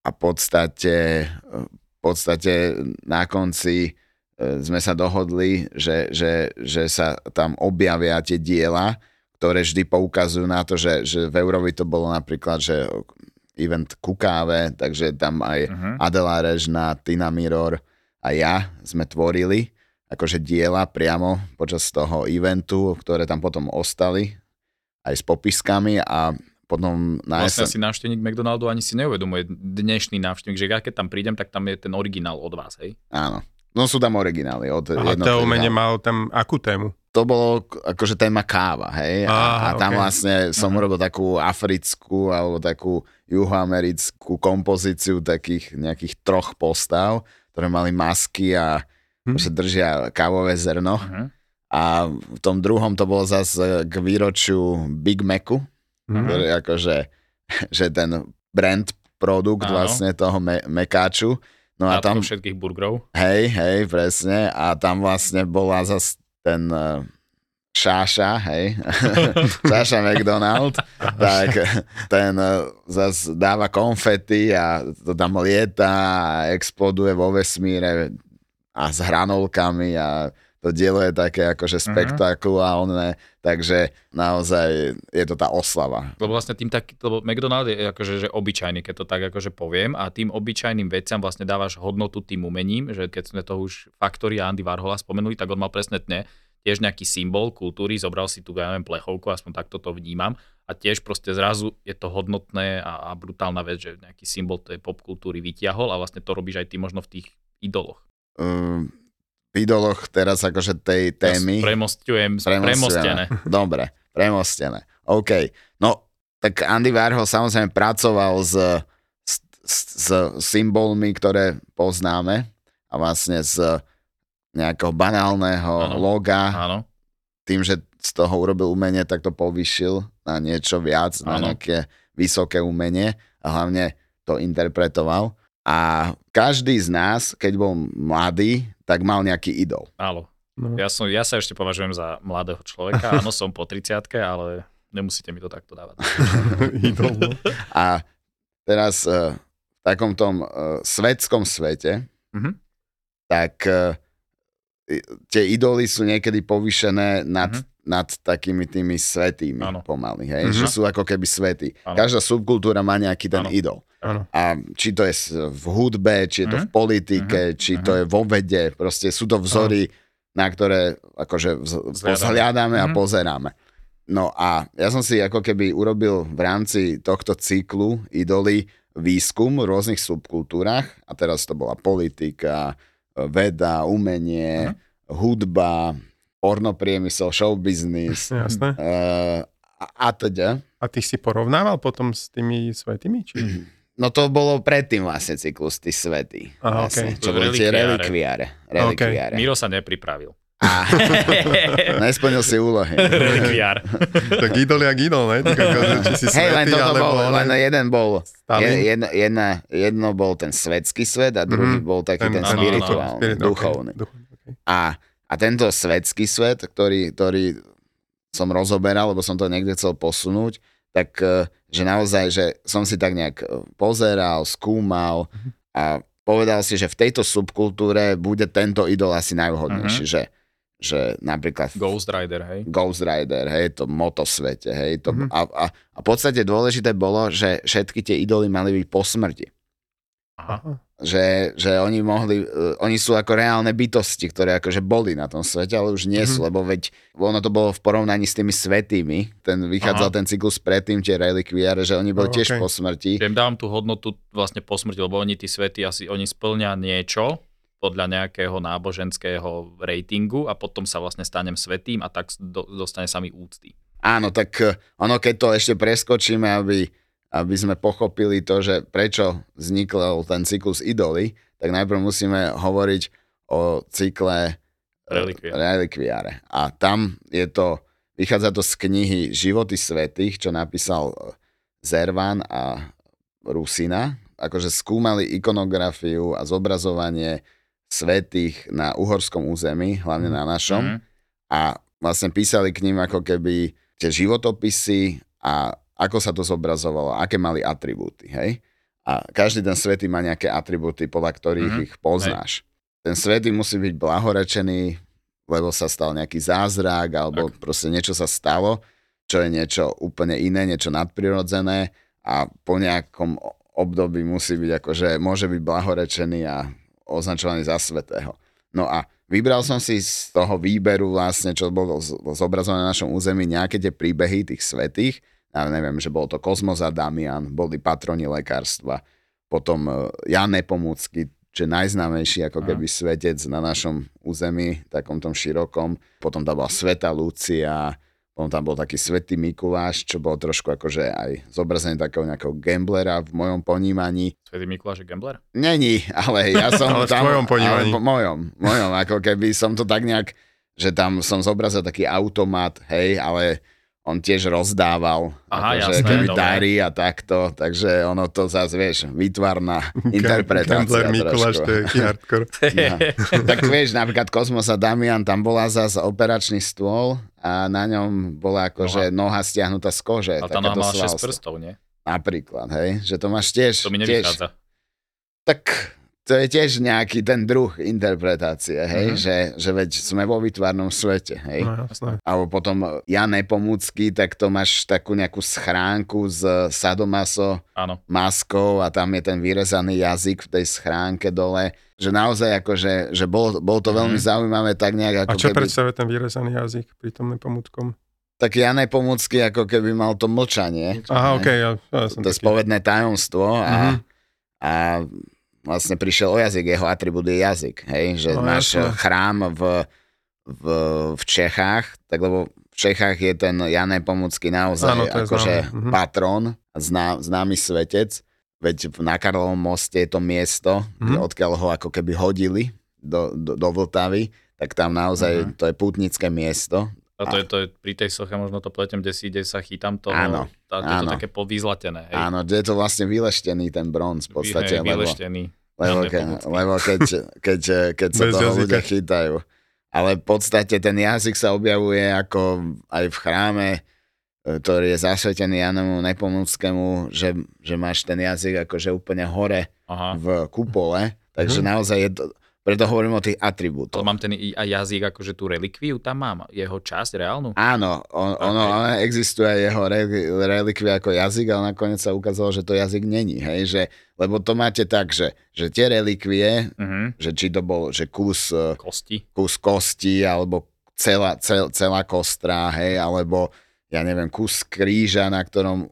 S3: a podstate, v podstate na konci eh, sme sa dohodli, že, že, že sa tam objavia tie diela, ktoré vždy poukazujú na to, že, že v Eurovi to bolo napríklad, že event ku káve, takže tam aj
S2: Mhm.
S3: Adela Režna, Tina Mirror a ja sme tvorili akože diela priamo počas toho eventu, ktoré tam potom ostali aj s popiskami a potom na
S2: Vlastne
S3: SM
S2: si návštevník McDonaldu ani si neuvedomuje dnešný návštevník, že ja keď tam prídem, tak tam je ten originál od vás, hej?
S3: Áno. No sú tam originály od
S4: A to umenie mal tam akú tému?
S3: to bolo akože téma káva, hej? A,
S4: Á,
S3: a tam
S4: ok.
S3: vlastne som
S2: Mhm.
S3: urobil takú africkú alebo takú juhoamerickú kompozíciu takých nejakých troch postav, ktoré mali masky a
S4: Hm.
S3: že držia kávové zrno.
S2: Mhm.
S3: A v tom druhom to bolo zase k výročiu Big Macu,
S4: Mhm.
S3: ktorý akože, že ten brand produkt
S2: Áno.
S3: vlastne toho me- mekáču. No a
S2: Tam všetkých burgerov.
S3: hej, hej, presne. A tam vlastne bola zase ten uh, Šáša, hej, Šáša McDonald, tak ten uh, zase dáva konfety a to tam lieta a exploduje vo vesmíre a s hranolkami a to dielo je také akože spektakulálne, takže naozaj je to tá oslava.
S2: Lebo vlastne tým tak, lebo McDonald je akože že obyčajný, keď to tak akože poviem a tým obyčajným veciam vlastne dávaš hodnotu tým umením, že keď sme to už Factory a Andy Warhola spomenuli, tak on mal presne tne, tiež nejaký symbol kultúry, zobral si tu, ja neviem, plechovku, aspoň takto to vnímam a tiež proste zrazu je to hodnotné a, a brutálna vec, že nejaký symbol tej popkultúry vytiahol a vlastne to robíš aj ty možno v tých idoloch.
S3: Um, idoloch teraz akože tej témy...
S2: Ja premostujem,
S3: Premostené. Dobre, premostené. OK. No, tak Andy Warhol samozrejme pracoval s, s, s, symbolmi, ktoré poznáme a vlastne z nejakého banálneho
S2: Áno.
S3: loga,
S2: Áno.
S3: tým, že z toho urobil umenie, tak to povyšil na niečo viac, na
S2: Áno.
S3: nejaké vysoké umenie a hlavne to interpretoval. A každý z nás, keď bol mladý, tak mal nejaký idol.
S2: Áno.
S4: No.
S2: Ja, som, ja sa ešte považujem za mladého človeka, áno, som po 30 ale nemusíte mi to takto dávať.
S4: Idol, no.
S3: A teraz eh, v takom tom eh, svetskom svete,
S2: Mhm.
S3: tak eh, tie idoly sú niekedy povýšené nad,
S2: Mhm.
S3: Nad takými tými svetými
S2: Áno.
S3: pomaly, hej?
S4: Mhm.
S3: že sú ako keby svety.
S2: Áno.
S3: Každá subkultúra má nejaký ten
S2: Áno.
S3: idol.
S4: Áno.
S3: A či to je v hudbe, či je to
S2: Mhm.
S3: v politike, či to je vo vede, proste sú to vzory, na ktoré akože vz- pozhľadáme a
S2: Mhm.
S3: pozeráme. No a ja som si ako keby urobil v rámci tohto cyklu idoly výskum v rôznych subkultúrach a teraz to bola politika, veda, umenie,
S2: Mhm.
S3: hudba, pornopriemysel, showbiznis
S4: Jasné.
S3: uh, a, a teda.
S4: A ty si porovnával potom s tými svetými? Či...
S3: No to bolo predtým vlastne cyklus tí svety.
S4: Aha,
S3: vlastne,
S4: okej.
S3: Čo boli tie
S2: Relikviáre.
S3: relikviáre. relikviáre.
S2: Miro sa nepripravil.
S3: A nesplnil si úlohy.
S2: Relikviár.
S4: tak idol jak idol, ne? Či si
S3: Hej, len
S4: svetý,
S3: toto
S4: alebo...
S3: bol, len jeden bol, jedno, jedna, jedno bol ten svetský svet a druhý
S4: Mhm.
S3: bol taký ten,
S2: áno,
S3: spirituálny,
S4: spirit, ok.
S3: duchovný.
S4: Duchovný, okay.
S3: A, a tento svetský svet, ktorý, ktorý som rozoberal, lebo som to niekde chcel posunúť, tak eh, že naozaj, že som si tak nejak eh, pozeral, skúmal a povedal si, že v tejto subkultúre bude tento idol asi najvhodnejší,
S2: Mhm.
S3: že, že napríklad
S2: Ghost Rider, hej.
S3: Ghost Rider, hej, to motosvete, hej, to,
S4: Mhm.
S3: a, a, a v podstate dôležité bolo, že všetky tie idoly mali byť po smrti.
S2: Aha.
S3: Že, že oni mohli, uh, oni sú ako reálne bytosti, ktoré akože boli na tom svete, ale už nie sú,
S4: Mhm.
S3: lebo veď ono to bolo v porovnaní s tými svetými, ten vychádzal
S2: Aha.
S3: ten cyklus predtým, tie relikviáre, že oni boli
S4: Oh,
S3: tiež
S4: okej.
S3: po smrti.
S2: Že im dávam tú hodnotu vlastne po smrti, lebo oni tí svety asi, oni splňa niečo podľa nejakého náboženského ratingu a potom sa vlastne stanem svetým a tak do, dostane sa mi úcty.
S3: Áno, tak uh, ono, keď to ešte preskočíme, aby, aby sme pochopili to, že prečo vznikol ten cyklus idoly, tak najprv musíme hovoriť o cykle eh,
S2: Relikviáre.
S3: relikviáre. A tam je to, vychádza to z knihy Životy svetých, čo napísal eh, Zervan a Rusina. Akože skúmali ikonografiu a zobrazovanie svetých na uhorskom území, hlavne na našom.
S2: Mhm.
S3: a vlastne písali k ním ako keby tie životopisy a ako sa to zobrazovalo, aké mali atribúty, hej? A každý ten svetý má nejaké atribúty, podľa ktorých
S2: Mhm,
S3: ich poznáš. Ten svetý musí byť blahorečený, lebo sa stal nejaký zázrak, alebo proste niečo sa stalo, čo je niečo úplne iné, niečo nadprirodzené a po nejakom období musí byť akože, môže byť blahorečený a označovaný za svetého. No a vybral som si z toho výberu vlastne, čo bolo zobrazované na našom území, nejaké tie príbehy tých svetých. Ja neviem, že bolo to Kozmos a Damian, boli patroni lekárstva. Potom e, Jan Nepomúcky, je najznámejší ako keby svetec na našom území, takom tom širokom. Potom tam bola Sveta Lucia, potom tam bol taký Svetý Mikuláš, čo bol trošku akože aj zobrazený takého nejakého gamblera v mojom ponímaní.
S2: Svetý Mikuláš je gambler?
S3: Není, ale ja som
S4: Ale v
S3: tam...
S4: tvojom ponímaní.
S3: ale v mojom, mojom, ako keby som to tak nejak, že tam som zobrazil taký automat, hej, ale on tiež rozdával
S2: Aha,
S3: akože
S2: jasné,
S3: keby
S2: dobre.
S3: dary a takto, takže ono to zase, vieš, výtvarná interpretácia
S4: Gambler Mikuláš, to je hardcore.
S3: No. tak vieš, napríklad Kozmos a Damian, tam bola zase operačný stôl a na ňom bola akože noha stiahnutá z kože.
S2: Ale tá noha mala 6
S3: svalstvo.
S2: prstov, nie?
S3: Napríklad, hej, že to máš tiež.
S2: To mi
S3: tiež,
S2: nevychádza.
S3: tak to je tiež nejaký ten druh interpretácie, hej,
S2: Mhm.
S3: že, že veď sme vo výtvarnom svete, hej.
S4: No, jasné.
S3: Alebo potom Jan Nepomúcky, tak to máš takú nejakú schránku z sadomaso
S2: Áno.
S3: maskou a tam je ten vyrezaný jazyk v tej schránke dole. Že naozaj akože, že bol, bol to veľmi
S2: Mhm.
S3: zaujímavé tak nejak
S4: A
S3: ako
S4: čo
S3: keby...
S4: predstavuje ten vyrezaný jazyk pri tom nepomúckom?
S3: Tak Jan Nepomúcky ako keby mal to mlčanie.
S4: Aha, okej, ja, ja som
S3: to
S4: taký...
S3: spovedné tajomstvo a,
S4: Mhm.
S3: a vlastne prišiel o jazyk, jeho atribút je jazyk, hej, že
S4: No,
S3: máš
S4: jasné.
S3: chrám v, v, v Čechách, tak lebo v Čechách je ten Jan Nepomúcky naozaj
S4: je
S3: akože
S4: mhm.
S3: patrón, zná, známy svetec, veď na Karlovom moste je to miesto,
S4: Mhm.
S3: odkiaľ ho ako keby hodili do, do, do Vltavy, tak tam naozaj
S2: Mhm.
S3: to je pútnické miesto,
S2: A to je, to je pri tej soche, možno to pletem, kde si, kde sa chytám to,
S3: Áno,
S2: tá, je to
S3: áno.
S2: také povyzlatené, hej.
S3: Áno, kde je to vlastne vyleštený ten bronz v podstate,
S2: hej,
S3: lebo,
S2: vyleštený.
S3: lebo, ke, lebo keď, keď, keď sa
S4: Bez
S3: toho
S4: jazyka.
S3: ľudia chytajú. Ale v podstate ten jazyk sa objavuje ako aj v chráme, e, ktorý je zasvetený Janomu Nepomuckému, že, že máš ten jazyk akože úplne hore
S2: Aha.
S3: v kupole, takže
S4: Mhm.
S3: naozaj je to, preto hovorím o tých
S2: To
S3: atribútoch.
S2: mám ten i- aj jazyk, akože tú relikviu tam mám, jeho časť reálnu.
S3: Áno, on, ono,
S2: Ok.
S3: ono existuje jeho re- relikvia ako jazyk, ale nakoniec sa ukázalo, že to jazyk není, hej, že, lebo to máte tak, že, že tie relikvie,
S2: Mhm.
S3: že či to bol, že kus, e,
S2: Kosti.
S3: kus kosti, alebo celá, cel, celá kostra, hej, alebo ja neviem, kus kríža, na ktorom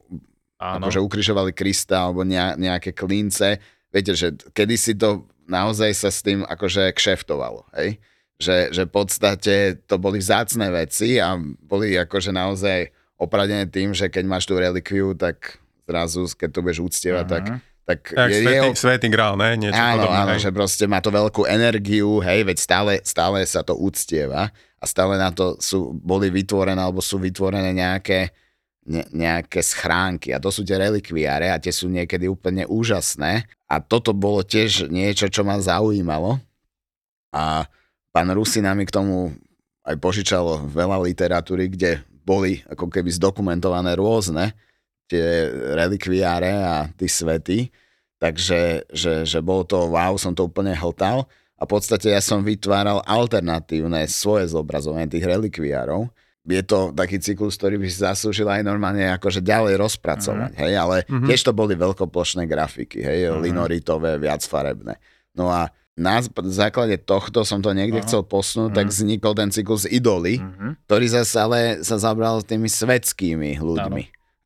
S2: Áno.
S3: akože ukrižovali Krista, alebo ne, nejaké klince. Viete, že kedysi to naozaj sa s tým akože kšeftovalo, hej? Že, že v podstate to boli vzácne veci a boli akože naozaj opradené tým, že keď máš tú relikviu, tak zrazu, keď to budeš uctievať, tak,
S2: Mhm.
S3: tak
S4: Jak
S3: je
S4: svetý,
S3: jeho
S4: svetý grál, ne? Niečo
S3: Áno,
S4: podobné,
S3: áno,
S4: hej.
S3: že proste má to veľkú energiu, hej, veď stále, stále sa to uctieva a stále na to sú, boli vytvorené alebo sú vytvorené nejaké, ne, nejaké schránky. A to sú tie relikviáre a tie sú niekedy úplne úžasné. A toto bolo tiež niečo, čo ma zaujímalo. A pán Rusina mi k tomu aj požičalo veľa literatúry, kde boli ako keby zdokumentované rôzne tie relikviáre a tí svety, takže že, že bolo to wow, som to úplne hltal. A v podstate ja som vytváral alternatívne svoje zobrazovanie tých relikviárov. Je to taký cyklus, ktorý by si zaslúžil aj normálne akože ďalej rozpracovať, hej, ale
S4: Mhm.
S3: tiež to boli veľkoplošné grafiky, hej,
S2: Mhm.
S3: linoritové, viacfarebné. No a na základe tohto som to niekde
S2: Aha.
S3: chcel posunúť, tak
S2: Mhm.
S3: vznikol ten cyklus Idoly,
S2: Mhm.
S3: ktorý zase ale sa zabral tými svetskými ľuďmi.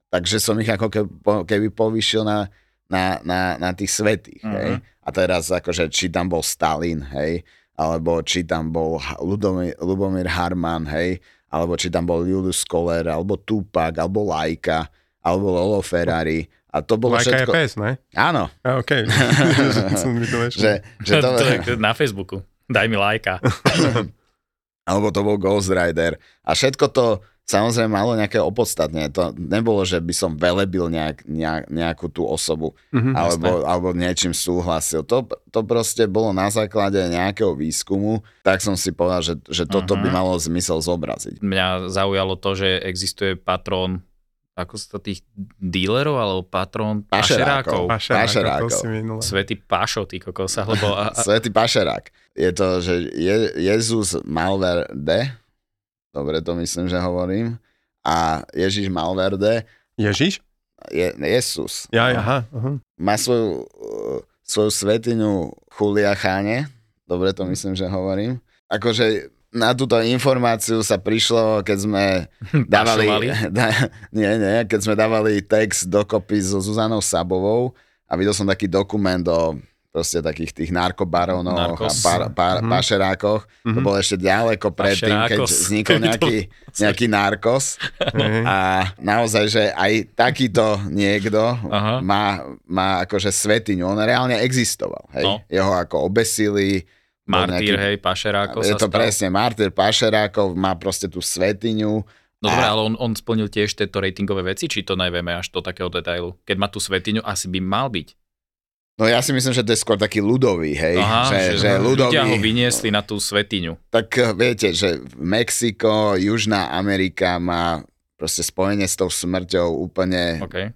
S3: Takže som ich ako keby, po- keby povýšil na, na, na, na tých svetých,
S2: Mhm.
S3: hej. A teraz akože, či tam bol Stalin, hej, alebo či tam bol Ludomír, Lubomír Harman, hej, alebo či tam bol Julius Koller, alebo Tupac, alebo Laika, alebo Lolo Ferrari. A to bolo
S4: Lajka je
S3: všetko...
S4: pes, ne?
S3: Áno,
S4: A, OK. Som mi to nešiel.
S3: že, že to...
S2: to je na Facebooku. Daj mi lajka.
S3: alebo to bol Ghost Rider. A všetko to samozrejme malo nejaké opodstatnenie. To nebolo, že by som velebil nejak, nejak, nejakú tú osobu
S4: Mhm,
S3: alebo, alebo niečím súhlasil. To, to proste bolo na základe nejakého výskumu, tak som si povedal, že, že toto by
S2: Mhm.
S3: malo zmysel zobraziť.
S2: Mňa zaujalo to, že existuje patrón ako sa to tých dílerov, alebo patrón
S3: Pašerákov.
S2: pašerákov.
S4: Pašerákov,
S3: Pašerákov.
S2: Svetý Pašo, ty kokosa, lebo a, a,
S3: Svetý pašerák. Je to, že je, Jezus Malverde, dobre to myslím, že hovorím, a Ježiš Malverde
S4: Ježiš?
S3: je Jesus.
S4: Ja, aha, aha.
S3: Má svoju, svoju svetiňu Chuliacháne, dobre to myslím, že hovorím. Akože na túto informáciu sa prišlo, keď sme dávali, da, nie, nie, keď sme dávali text dokopy so Zuzanou Sabovou a videl som taký dokument o proste takých tých narkobarónoch a par, par,
S4: Mhm.
S3: pašerákoch. To
S4: Mhm.
S3: bolo ešte ďaleko predtým, keď vznikol nejaký, nejaký narkos.
S4: Hej.
S3: A naozaj, že aj takýto niekto
S2: Aha.
S3: má, má akože svetiňu. On reálne existoval. Hej?
S2: No.
S3: Jeho ako obesili.
S2: martýr,
S3: nejaký-
S2: hej, pašerákov
S3: Je to
S2: stal.
S3: presne martyr Pašerákov, má proste tú svetiňu.
S2: No dobre, ale on, on splnil tiež tieto ratingové veci, či to nevieme až do takého detailu? Keď má tú svetiňu, asi by mal byť.
S3: No ja si myslím, že to je skôr taký ľudový, hej.
S2: Aha,
S3: že, že, ľudový,
S2: ľudia ho vyniesli na tú svetiňu.
S3: Tak eh, viete, že Mexiko, Južná Amerika má proste spojenie s tou smrťou úplne
S2: OK.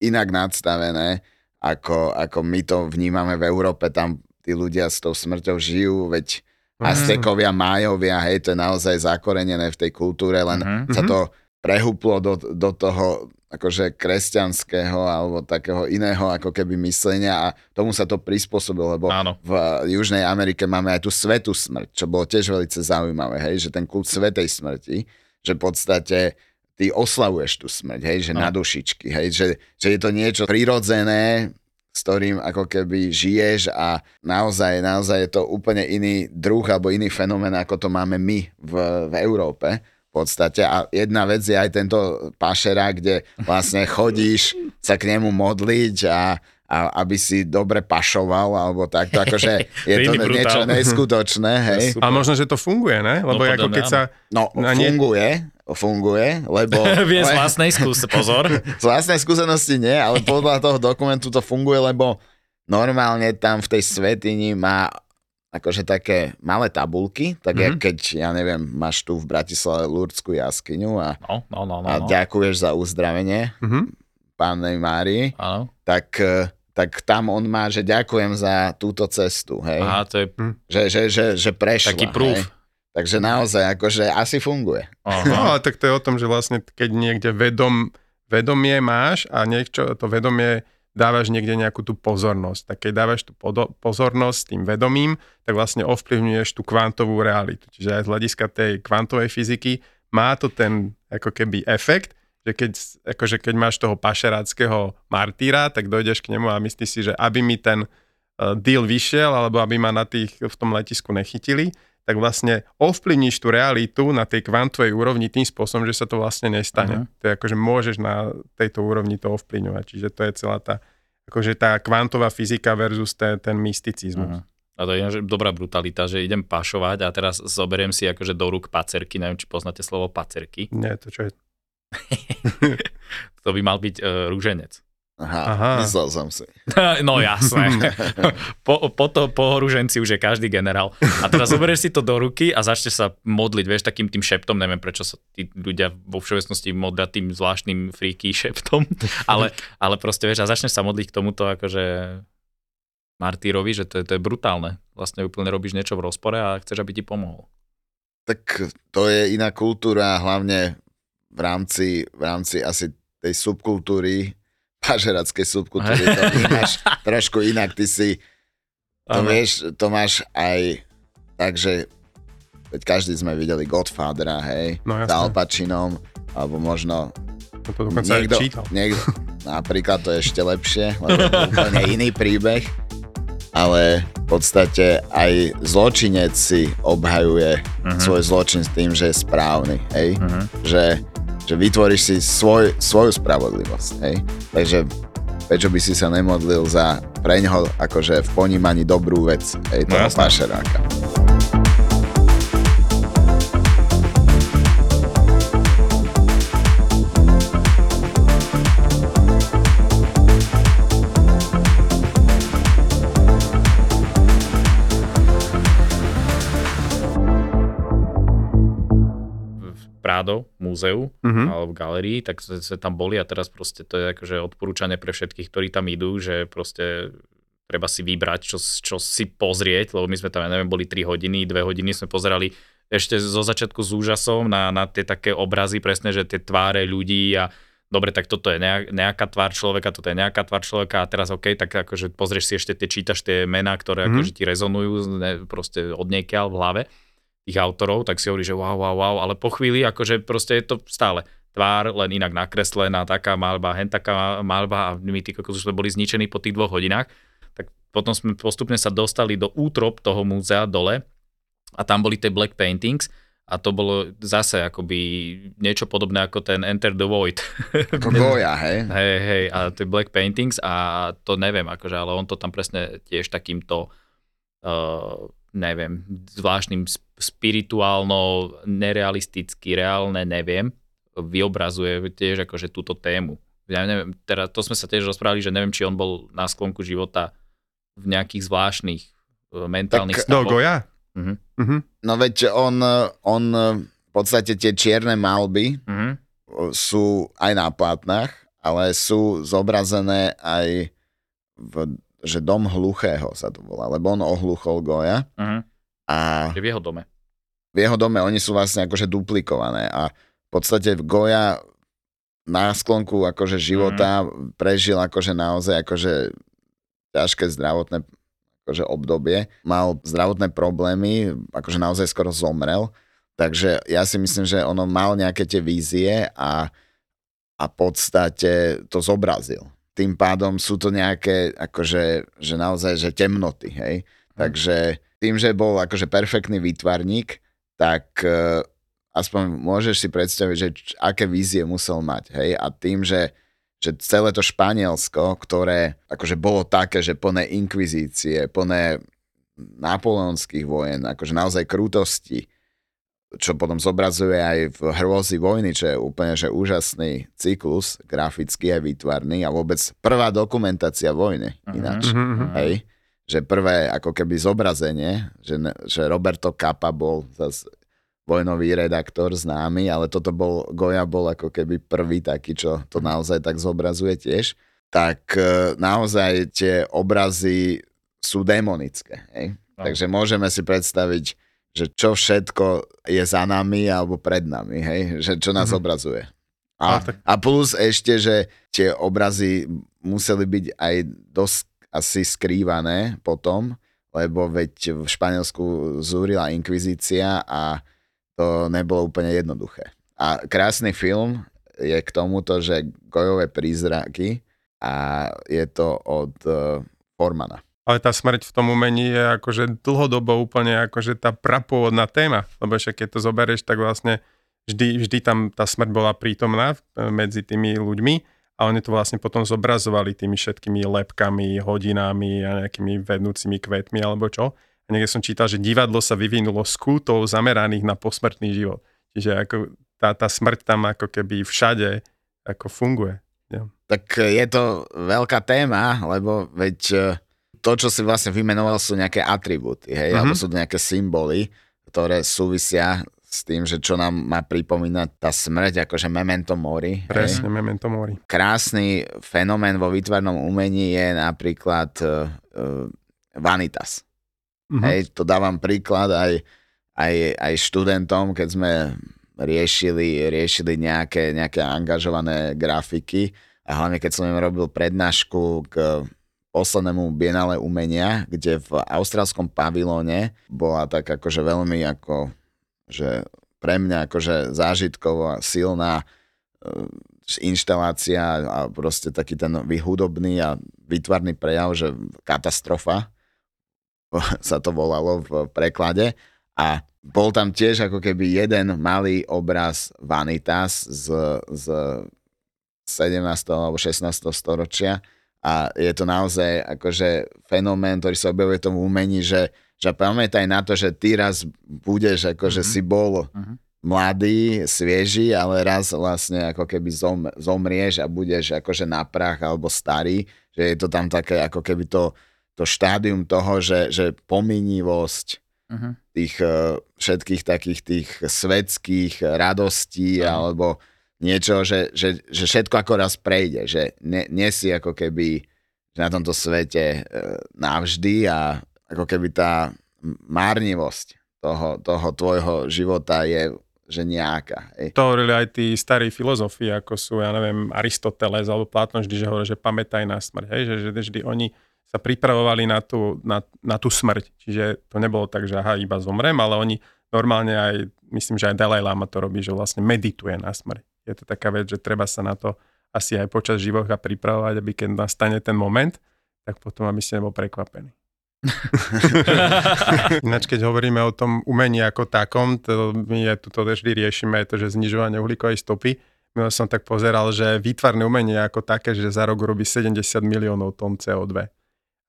S3: inak nadstavené, ako, ako my to vnímame v Európe, tam tí ľudia s tou smrťou žijú, veď
S2: Mhm.
S3: Aztekovia, Májovia, hej, to je naozaj zakorenené v tej kultúre, len
S2: Mhm.
S3: sa to prehúplo do, do toho akože kresťanského alebo takého iného ako keby myslenia a tomu sa to prispôsobilo, lebo
S2: Áno.
S3: v Južnej Amerike máme aj tú svetú smrť, čo bolo tiež veľmi zaujímavé, hej, že ten kult svetej smrti, že v podstate ty oslavuješ tú smrť, hej, že
S2: No.
S3: na dušičky, hej, že, že je to niečo prirodzené, s ktorým ako keby žiješ a naozaj, naozaj je to úplne iný druh alebo iný fenomén, ako to máme my v, v Európe v podstate. A jedna vec je aj tento pašera, kde vlastne chodíš sa k nemu modliť a, a aby si dobre pašoval alebo takto, akože je
S2: To brutál.
S3: niečo neskutočné, hej.
S4: A možno, že to funguje, ne? Lebo
S2: No,
S4: ako keď sa...
S3: No,
S4: No, nie-
S3: funguje, funguje, lebo...
S2: Vie z vlastnej skúse, pozor.
S3: z vlastnej skúsenosti nie, ale podľa toho dokumentu to funguje, lebo normálne tam v tej svetini má akože také malé tabulky, tak mm-hmm. jak keď, ja neviem, máš tu v Bratislave Lurdskú jaskyňu a,
S2: No, no, no, no.
S3: a
S2: no.
S3: ďakuješ za uzdravenie
S4: Mhm.
S3: Pánnej Márii,
S2: Áno.
S3: tak, eh, tak tam on má, že ďakujem za túto cestu, hej.
S2: Aha, to je
S3: Že, že, že, že prešla,
S2: taký proof.
S3: Hej. Takže naozaj, akože asi funguje.
S4: No,
S2: Aha.
S4: ale tak to je o tom, že vlastne keď niekde vedom, vedomie máš a niečo, to vedomie dávaš niekde nejakú tú pozornosť. Tak keď dávaš tú pozornosť tým vedomím, tak vlastne ovplyvňuješ tú kvantovú realitu. Čiže aj z hľadiska tej kvantovej fyziky má to ten ako keby efekt, že keď, akože keď máš toho pašeráckého martýra, tak dojdeš k nemu a myslíš si, že aby mi ten uh, deal vyšiel, alebo aby ma na tých, v tom letisku nechytili, tak vlastne ovplyvníš tú realitu na tej kvantovej úrovni tým spôsobom, že sa to vlastne nestane.
S2: Mhm.
S4: To je akože môžeš na tejto úrovni to ovplyvňovať. Čiže to je celá tá, akože tá kvantová fyzika versus ten, ten mysticizmus.
S2: Mhm. A to je ináč dobrá brutalita, že idem pašovať a teraz zoberiem si akože do rúk pacerky, neviem, či poznáte slovo pacerky.
S4: Nie, to čo je...
S2: To by mal byť uh, rúženec.
S3: Aha,
S4: Aha.
S3: myslel som si.
S2: No jasné. Po, po, to, po už je každý generál. A teraz zoberieš si to do ruky a začneš sa modliť, vieš, takým tým šeptom, neviem prečo sa tí ľudia vo všeobecnosti modlia tým zvláštnym freaky šeptom, ale, ale proste vieš, a začneš sa modliť k tomuto akože martýrovi, že to je, to je brutálne. Vlastne úplne robíš niečo v rozpore a chceš, aby ti pomohol.
S3: Tak to je iná kultúra, hlavne v rámci, v rámci asi tej subkultúry, pažerackej subkultúry, to vnímaš trošku inak. Ty si, to
S2: Áno.
S3: vieš, to máš aj tak, že veď každý sme videli Godfathera, hej,
S4: No
S3: s Al. Pacinom, alebo možno
S4: To, to dokonca aj čítal.
S3: niekto, napríklad to je ešte lepšie, lebo to úplne iný príbeh, ale v podstate aj zločinec si obhajuje
S2: Mhm.
S3: svoj zločin s tým, že je správny, hej?
S2: Mhm.
S3: Že, že vytvoríš si svoj, svoju spravodlivosť, hej? Takže prečo by si sa nemodlil za preňho akože v ponímaní dobrú vec, hej,
S2: No
S3: toho
S2: jasné.
S3: pašeráka.
S2: Prado múzeu
S4: Mhm.
S2: alebo v galerii, tak sme tam boli a teraz proste to je akože odporúčanie pre všetkých, ktorí tam idú, že proste treba si vybrať, čo, čo si pozrieť, lebo my sme tam, ja neviem, boli 3 hodiny, 2 hodiny sme pozerali ešte zo začiatku s úžasom na, na tie také obrazy, presne, že tie tváre ľudí a dobre, tak toto je nejak, nejaká tvár človeka, toto je nejaká tvár človeka a teraz OK, tak akože pozrieš si ešte tie, čítaš tie mená, ktoré
S4: Mhm.
S2: akože ti rezonujú ne, proste od niekiaľ v hlave tých autorov, tak si hovorí, že wow, wow, wow, ale po chvíli akože proste je to stále tvár, len inak nakreslená, taká malba, hen taká malba a my tí kokos už boli zničení po tých dvoch hodinách, tak potom sme postupne sa dostali do útrop toho múzea dole a tam boli tie black paintings a to bolo zase akoby niečo podobné ako ten Enter the Void.
S3: Goja, hej?
S2: Hej, hej, a tie black paintings a to neviem, akože, ale on to tam presne tiež takýmto uh, neviem, zvláštnym sp- spirituálno, nerealisticky, reálne, neviem, vyobrazuje tiež akože túto tému. Ja neviem, teda to sme sa tiež rozprávali, že neviem, či on bol na sklonku života v nejakých zvláštnych uh, mentálnych
S3: Tak-
S4: No,
S2: stavoch.
S4: Goja?
S2: Mhm.
S4: Mhm.
S3: No veď on, on v podstate tie čierne malby
S2: Mhm.
S3: sú aj na plátnach, ale sú zobrazené aj v, že dom hluchého sa to volá, lebo on ohluchol Goja
S2: Mhm.
S3: a
S2: Je v jeho dome.
S3: v jeho dome oni sú vlastne akože duplikované a v podstate Goja na sklonku akože života prežil akože naozaj akože ťažké zdravotné akože obdobie. Mal zdravotné problémy, akože naozaj skoro zomrel. Takže ja si myslím, že ono mal nejaké tie vízie a, a v podstate to zobrazil. Tým pádom sú to nejaké, akože, že naozaj, že temnoty, hej. Takže tým, že bol akože perfektný výtvarník, tak e, aspoň môžeš si predstaviť, že č- aké vízie musel mať, hej. A tým, že, že celé to Španielsko, ktoré akože bolo také, že plné inkvizície, plné napoleonských vojen, akože naozaj krutosti, čo potom zobrazuje aj v Hrôzy vojny, čo je úplne že úžasný cyklus, grafický aj výtvarný a vôbec prvá dokumentácia vojny
S2: Mhm.
S3: ináč.
S4: Mhm.
S3: Hej? Že prvé ako keby zobrazenie, že, že Roberto Capa bol zas vojnový redaktor známy, ale toto bol, Goja bol ako keby prvý taký, čo to naozaj tak zobrazuje tiež. Tak e, naozaj tie obrazy sú démonické. Hej?
S2: No.
S3: Takže môžeme si predstaviť, že čo všetko je za nami alebo pred nami, hej? Že čo nás
S4: Mhm.
S3: obrazuje.
S4: A
S3: a plus ešte, že tie obrazy museli byť aj dosť asi skrývané potom, lebo veď v Španielsku zúrila inkvizícia a to nebolo úplne jednoduché. A krásny film je k tomuto, že Gojové prízraky a je to od uh, Formana.
S4: Ale tá smrť v tom umení je akože dlhodobo úplne akože tá prapôvodná téma, lebo však keď to zoberieš, tak vlastne vždy, vždy tam tá smrť bola prítomná e, medzi tými ľuďmi a oni to vlastne potom zobrazovali tými všetkými lepkami, hodinami a nejakými vednúcimi kvetmi alebo čo. A niekde som čítal, že divadlo sa vyvinulo z kultov zameraných na posmrtný život. Čiže ako tá, tá smrť tam ako keby všade ako funguje.
S3: Tak je to veľká téma, lebo veď e, to, čo si vlastne vymenoval, sú nejaké atribúty, hej,
S4: Mhm.
S3: alebo sú to nejaké symboly, ktoré súvisia s tým, že čo nám má pripomínať tá smrť, akože memento mori. hej.
S4: Presne, memento mori.
S3: Krásny fenomén vo výtvarnom umení je napríklad uh, uh, vanitas.
S4: Mhm.
S3: Hej, to dávam príklad aj, aj, aj študentom, keď sme riešili, riešili nejaké, nejaké angažované grafiky a hlavne keď som im robil prednášku k poslednému Bienale umenia, kde v austrálskom pavilóne bola tak akože veľmi ako, že pre mňa akože zážitkovo silná e, inštalácia a proste taký ten vyhudobný a výtvarný prejav, že katastrofa sa to volalo v preklade a bol tam tiež ako keby jeden malý obraz Vanitas z, z 17. alebo 16. storočia a je to naozaj akože fenomén, ktorý sa objavuje v tom umení, že, že pamätaj na to, že ty raz budeš, akože
S2: Mhm.
S3: si bol
S2: Mhm.
S3: mladý, svieži, ale raz vlastne ako keby zom, zomrieš a budeš akože na prach alebo starý, že je to tam také ako keby to, to štádium toho, že, že pominivosť
S2: Uh-huh.
S3: tých eh, všetkých takých tých svetských radostí
S2: Áno.
S3: alebo niečo, že, že, že všetko ako raz prejde, že nie, nie si ako keby na tomto svete eh, navždy a ako keby tá márnivosť toho, toho tvojho života je že nejaká. Hej.
S4: To hovorili aj tí starí filozofi, ako sú, ja neviem, Aristoteles alebo Platón vždy, že hovorí, že pamätaj na smrť. Hej? Že, že vždy oni sa pripravovali na tú, na, na tú smrť. Čiže to nebolo tak, že aha, iba zomrem, ale oni normálne aj, myslím, že aj Dalai Lama to robí, že vlastne medituje na smrť. Je to taká vec, že treba sa na to asi aj počas života pripravovať, aby keď nastane ten moment, tak potom aby ste nebol prekvapený. Ináč, keď hovoríme o tom umení ako takom, to my je tu to vždy riešime, to, že znižovanie uhlíkovej stopy. Minul som tak pozeral, že výtvarné umenie ako také, že za rok robí 70 miliónov tón CO2.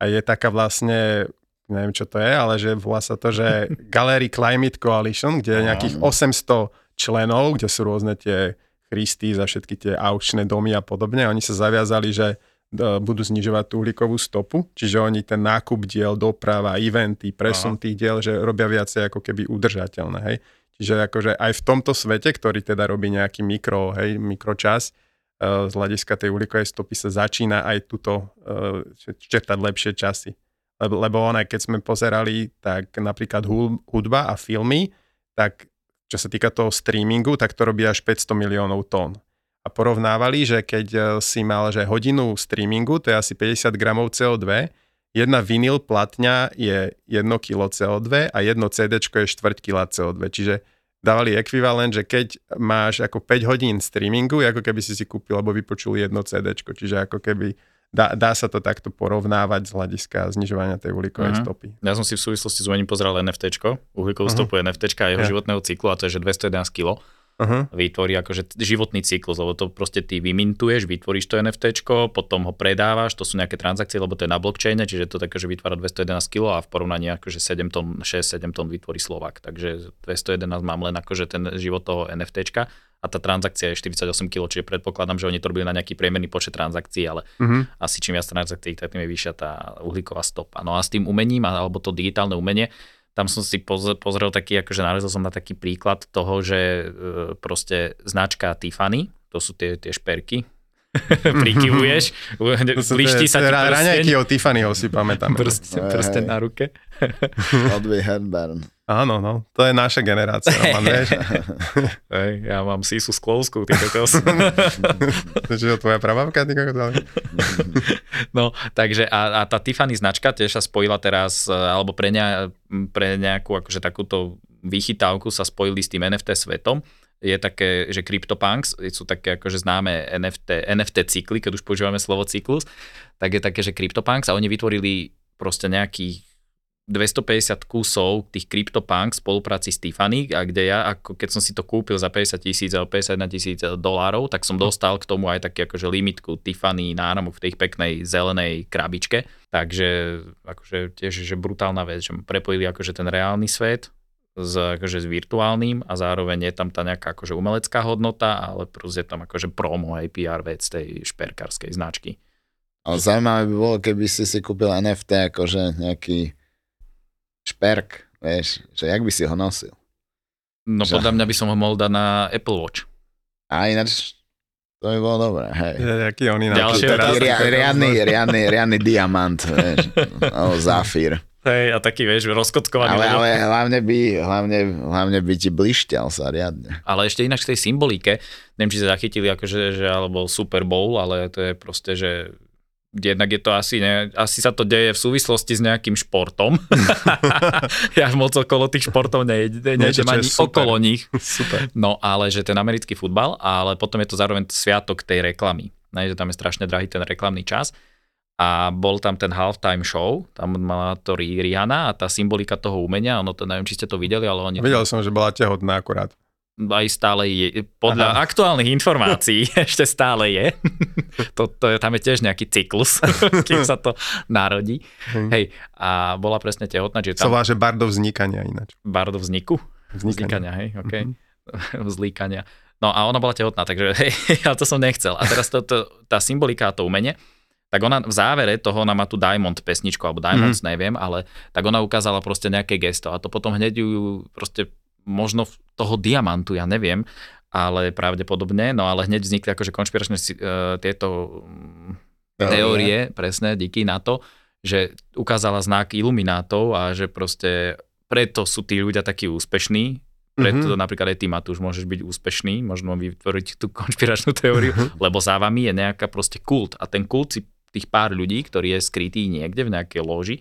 S4: A je taká vlastne, neviem čo to je, ale že volá sa to, že Gallery Climate Coalition, kde je nejakých 800 členov, kde sú rôzne tie Christy za všetky tie aučné domy a podobne. Oni sa zaviazali, že e, budú znižovať tú uhlíkovú stopu, čiže oni ten nákup diel, doprava, eventy, presun
S2: Aha.
S4: tých diel, že robia viacej ako keby udržateľné, hej. Čiže akože aj v tomto svete, ktorý teda robí nejaký mikro, hej, mikročas, e, z hľadiska tej uhlíkovej stopy sa začína aj tuto e, čertať lepšie časy. Lebo, lebo ona, keď sme pozerali, tak napríklad hudba a filmy, tak čo sa týka toho streamingu, tak to robí až 500 miliónov tón. A porovnávali, že keď e, si mal že hodinu streamingu, to je asi 50 gramov CO2, jedna vinyl platňa je 1 kg CO2 a jedno CD je 4 kg CO2. Čiže dávali ekvivalent, že keď máš ako 5 hodín streamingu, ako keby si si kúpil alebo vypočul jedno CD. Čiže ako keby dá, dá sa to takto porovnávať z hľadiska znižovania tej uhlíkovej
S2: Mhm.
S4: stopy.
S2: Ja som si v súvislosti s umením pozeral NFT, uhlíkovú
S4: Aha.
S2: stopu NFT a jeho
S4: Ja.
S2: životného cyklu a to je, že 211 kg
S4: Uh-huh.
S2: vytvorí akože životný cyklus, lebo to proste ty vymintuješ, vytvoríš to NFT, potom ho predávaš, to sú nejaké transakcie, lebo to je na blockchaine, čiže to také, že vytvára 211 kg a v porovnaní akože 7 tón, 6-7 tón vytvorí Slovak. Takže 211 mám len akože ten život toho NFT a tá transakcia je 48 kg, čiže predpokladám, že oni to robili na nejaký priemerný počet transakcií, ale
S4: Uh-huh.
S2: asi čím viac transakcií, tak tým je vyššia tá uhlíková stopa. No a s tým umením, alebo to digitálne umenie, tam som si poz- pozrel taký, akože narazil som na taký príklad toho, že e, proste značka Tiffany, to sú tie, tie šperky, prikyvuješ, blíšti sa ti
S4: Ra- Raňajky
S2: prsteň,
S4: od Tiffanyho si pamätám.
S2: prsteň, prsteň na ruke.
S3: Audrey Hepburn.
S4: Áno, no, to je naša generácia, Roman, vieš.
S2: Hej, ja mám sísu sklovskú, ty kokos.
S4: To je tvoja prababka, ty kokos,
S2: No, takže a, a tá Tiffany značka tiež sa spojila teraz, e, alebo pre, ne, pre nejakú akože takúto vychytávku sa spojili s tým NFT svetom. Je také, že CryptoPunks sú také akože známe NFT, NFT cykly, keď už používame slovo cyklus, tak je také, že CryptoPunks a oni vytvorili proste nejakých 250 kusov tých CryptoPunks v spolupráci s Tiffany a kde ja, ako keď som si to kúpil za 50 tisíc alebo 51 tisíc dolárov, tak som dostal k tomu aj taký akože limitku Tiffany náramok v tej peknej zelenej krabičke. Takže akože tiež že brutálna vec, že prepojili akože ten reálny svet s, akože s virtuálnym a zároveň je tam tá nejaká akože umelecká hodnota, ale proste je tam akože promo aj PR vec tej šperkárskej značky.
S3: Ale zaujímavé by bolo, keby si si kúpil NFT akože nejaký šperk, vieš, že jak by si ho nosil.
S2: No
S3: Že-
S2: podľa mňa by som ho mohol dať na Apple Watch.
S3: A ináč to by bolo dobré, hej.
S4: Aký on iná.
S2: Ďalšie
S3: Taký ria, riadny, riadny, riadny diamant, vieš, alebo zafír.
S2: Hej, a taký, vieš, rozkockovaný.
S3: Ale, ale hlavne, by, hlavne, hlavne by ti blišťal sa riadne.
S2: Ale ešte inak k tej symbolike, neviem, či sa zachytili, akože, že, alebo Super Bowl, ale to je proste, že jednak je to asi, ne, asi sa to deje v súvislosti s nejakým športom. ja moc okolo tých športov nejdem, nejdem ani
S4: super.
S2: okolo nich.
S4: Super.
S2: No ale že ten americký futbal, ale potom je to zároveň sviatok tej reklamy. Ne, že tam je strašne drahý ten reklamný čas. A bol tam ten halftime show, tam mala to Ri- Rihanna a tá symbolika toho umenia, ono to neviem, či ste to videli, ale oni
S4: Videl som, že bola tehotná akurát.
S2: aj stále je, podľa
S4: Aha.
S2: aktuálnych informácií ešte stále je. to, to tam je tiež nejaký cyklus, kým sa to narodí.
S4: Hm.
S2: Hej, a bola presne tehotná, čiže
S4: Sa
S2: tam
S4: volá, že bardo vznikania ináč.
S2: bardo vzniku, vznikania, hej, OK,
S4: Mhm.
S2: vzlíkania. No a ona bola tehotná, takže hej, ale to som nechcel. A teraz to, to, tá symbolika a to umenie, tak ona v závere toho, ona má tu Diamond pesničku, alebo Diamonds,
S4: Mhm.
S2: mm. neviem, ale tak ona ukázala proste nejaké gesto a to potom hneď ju proste možno toho diamantu, ja neviem, ale pravdepodobne, no ale hneď vznikli akože konšpiračné e, tieto mm,
S3: Teórie.
S2: teórie, presne, díky na to, že ukázala znak iluminátov a že proste preto sú tí ľudia takí úspešní, preto
S4: Mhm.
S2: mm-hmm. napríklad aj ty, Matúš, môžeš byť úspešný, možno vytvoriť tú konšpiračnú teóriu, lebo za vami je nejaká proste kult a ten kult si tých pár ľudí, ktorý je skrytý niekde v nejakej loži,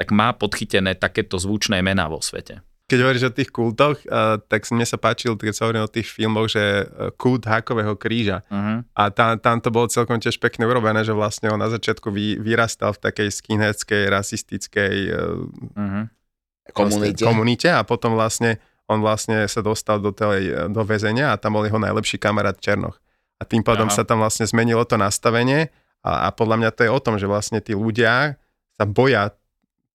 S2: tak má podchytené takéto zvučné mená vo svete.
S4: Keď hovoríš o tých kultoch, uh, tak mne sa páčil, keď sa hovorí o tých filmoch, že uh, kult hákového kríža.
S2: Uh-huh.
S4: A tam, tam to bolo celkom tiež pekne urobené, že vlastne on na začiatku vy, vyrastal v takej skinheadskej, rasistickej uh,
S2: Uh-huh.
S3: Komunite.
S4: komunite a potom vlastne on vlastne sa dostal do, tej, do väzenia a tam bol jeho najlepší kamarát Černoch. A tým pádom
S2: Aha.
S4: sa tam vlastne zmenilo to nastavenie a, a podľa mňa to je o tom, že vlastne tí ľudia sa boja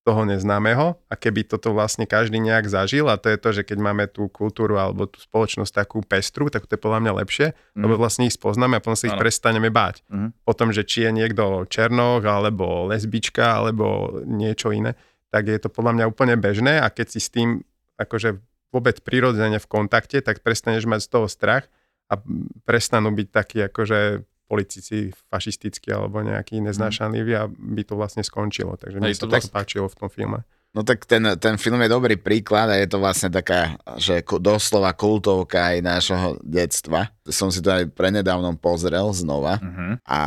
S4: toho neznámeho a keby toto vlastne každý nejak zažil a to je to, že keď máme tú kultúru alebo tú spoločnosť takú pestru, tak to je podľa mňa lepšie,
S2: Mhm.
S4: lebo vlastne ich spoznáme a potom sa ich prestaneme báť.
S2: Mhm.
S4: Potom, že či je niekto černoch alebo lesbička alebo niečo iné, tak je to podľa mňa úplne bežné a keď si s tým akože vôbec prirodzene v kontakte, tak prestaneš mať z toho strach a prestanú byť takí akože politici fašistickí alebo nejakí neznášanliví a by to vlastne skončilo. Takže mne
S2: Hej,
S4: sa
S2: to
S4: tak
S2: vlastne-
S4: páčilo v tom filme.
S3: No tak ten, ten film je dobrý príklad a je to vlastne taká, že doslova kultovka aj nášho detstva. Som si to aj prenedávnom pozrel znova.
S2: Uh-huh.
S3: A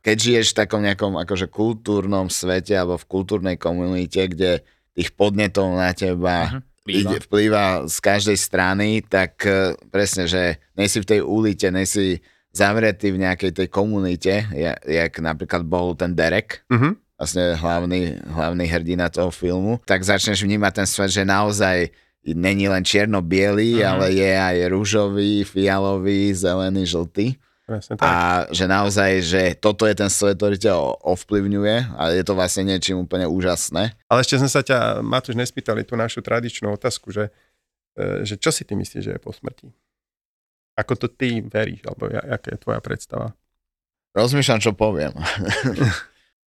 S3: keď žiješ v takom nejakom akože kultúrnom svete alebo v kultúrnej komunite, kde tých podnetov na teba
S2: Mhm. Vplýva.
S3: ide, vplýva z každej strany, tak eh, presne, že nejsi v tej ulite, nejsi zavretý v nejakej tej komunite, ja- jak napríklad bol ten Derek,
S4: Mhm.
S3: vlastne hlavný, hlavný hrdina toho filmu, tak začneš vnímať ten svet, že naozaj není len čierno-biely,
S2: Mhm.
S3: ale je aj rúžový, fialový, zelený, žltý.
S4: Presne tak.
S3: A že naozaj, že toto je ten svet, ktorý ťa ovplyvňuje a je to vlastne niečím úplne úžasné.
S4: Ale ešte sme sa ťa, Matúš, nespýtali tú našu tradičnú otázku, že, e, že čo si ty myslíš, že je po smrti? Ako to ty veríš, alebo ja- aká je tvoja predstava?
S3: Rozmýšľam, čo poviem.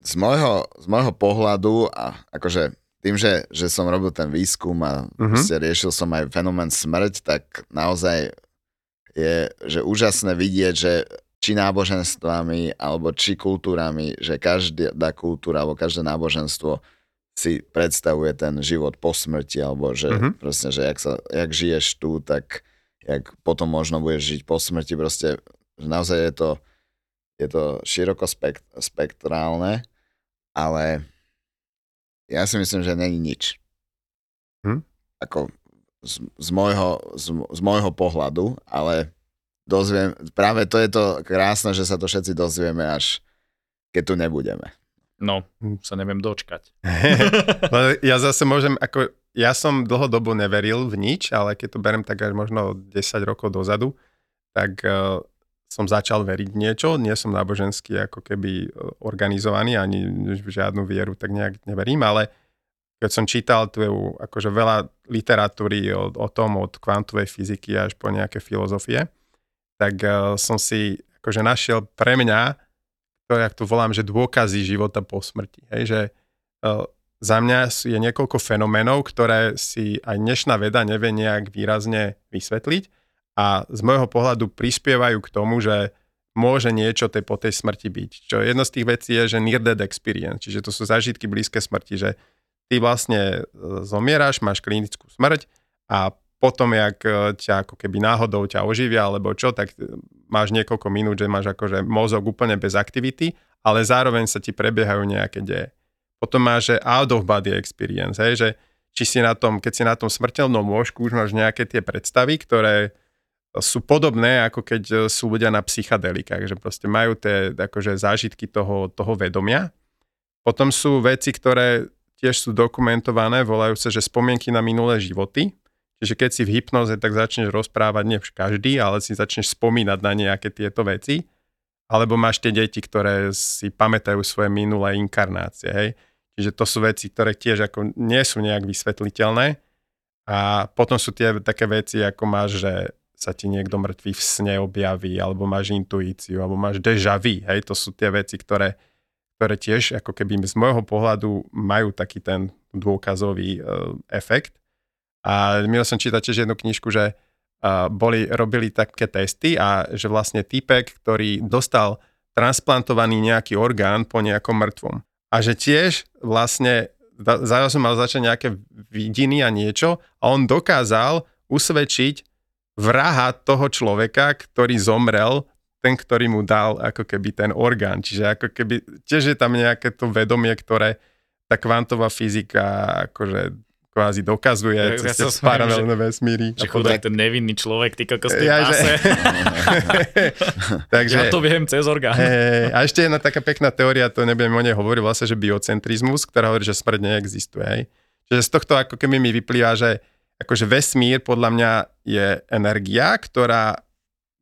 S3: z, môjho, z môjho pohľadu a akože tým, že, že som robil ten výskum a
S4: Mhm.
S3: mm-hmm. riešil som aj fenomén smrť, tak naozaj je že úžasné vidieť, že či náboženstvami alebo či kultúrami, že každá kultúra alebo každé náboženstvo si predstavuje ten život po smrti, alebo že
S4: Mhm.
S3: mm-hmm. proste, že jak, sa, jak žiješ tu, tak jak potom možno budeš žiť po smrti, proste že naozaj je to, je to široko spekt, spektrálne, ale ja si myslím, že není nič.
S4: Hm?
S3: Ako z, z, môjho, z, z môjho pohľadu, ale dozviem, práve to je to krásne, že sa to všetci dozvieme až keď tu nebudeme.
S2: No,
S4: Hm.
S2: sa neviem dočkať.
S4: Ale ja zase môžem, ako ja som dlhodobo neveril v nič, ale keď to berem tak až možno 10 rokov dozadu, tak uh, som začal veriť niečo, nie som náboženský ako keby uh, organizovaný, ani žiadnu vieru tak nejak neverím, ale keď som čítal tu akože veľa literatúry o, o tom, od kvantovej fyziky až po nejaké filozofie, tak uh, som si akože našiel pre mňa, to, jak to volám, že dôkazy života po smrti. Hej, že uh, za mňa je niekoľko fenoménov, ktoré si aj dnešná veda nevie nejak výrazne vysvetliť a z môjho pohľadu prispievajú k tomu, že môže niečo tej, po tej smrti byť. Čo jedno z tých vecí je, že near death experience, čiže to sú zážitky blízke smrti, že ty vlastne e, zomieráš, máš klinickú smrť a potom, jak e, ťa ako keby náhodou ťa oživia alebo čo, tak e, máš niekoľko minút, že máš akože mozog úplne bez aktivity, ale zároveň sa ti prebiehajú nejaké deje. Potom máš že out of body experience, hej, že či si na tom, keď si na tom smrteľnom lôžku už máš nejaké tie predstavy, ktoré sú podobné, ako keď sú ľudia na psychadelikách, že proste majú tie akože zážitky toho, toho vedomia. Potom sú veci, ktoré tiež sú dokumentované, volajú sa, že spomienky na minulé životy. Čiže keď si v hypnoze, tak začneš rozprávať, nie každý, ale si začneš spomínať na nejaké tieto veci. Alebo máš tie deti, ktoré si pamätajú svoje minulé inkarnácie. Hej? Čiže to sú veci, ktoré tiež ako nie sú nejak vysvetliteľné. A potom sú tie také veci, ako máš, že sa ti niekto mŕtvý v sne objaví, alebo máš intuíciu, alebo máš deja vu. Hej? To sú tie veci, ktoré, ktoré tiež ako keby z môjho pohľadu majú taký ten dôkazový uh, efekt. A miel som čítať tiež jednu knižku, že uh, boli, robili také testy a že vlastne týpek, ktorý dostal transplantovaný nejaký orgán po nejakom mŕtvom. A že tiež vlastne zrazu mal začať nejaké vidiny a niečo a on dokázal usvedčiť vraha toho človeka, ktorý zomrel, ten, ktorý mu dal ako keby ten orgán. Čiže ako keby, tiež je tam nejaké to vedomie, ktoré tá kvantová fyzika akože kvázi dokazuje ja, cez ja paralelné vesmíry.
S2: Že chudák ten nevinný človek, ty kokos ja, že... Takže, ja to viem cez orgán.
S4: Hey, a ešte jedna taká pekná teória, to nebudem o nej hovoriť, vlastne, že biocentrizmus, ktorá hovorí, že smrť neexistuje. Hej. Čiže z tohto ako keby mi vyplýva, že akože vesmír podľa mňa je energia, ktorá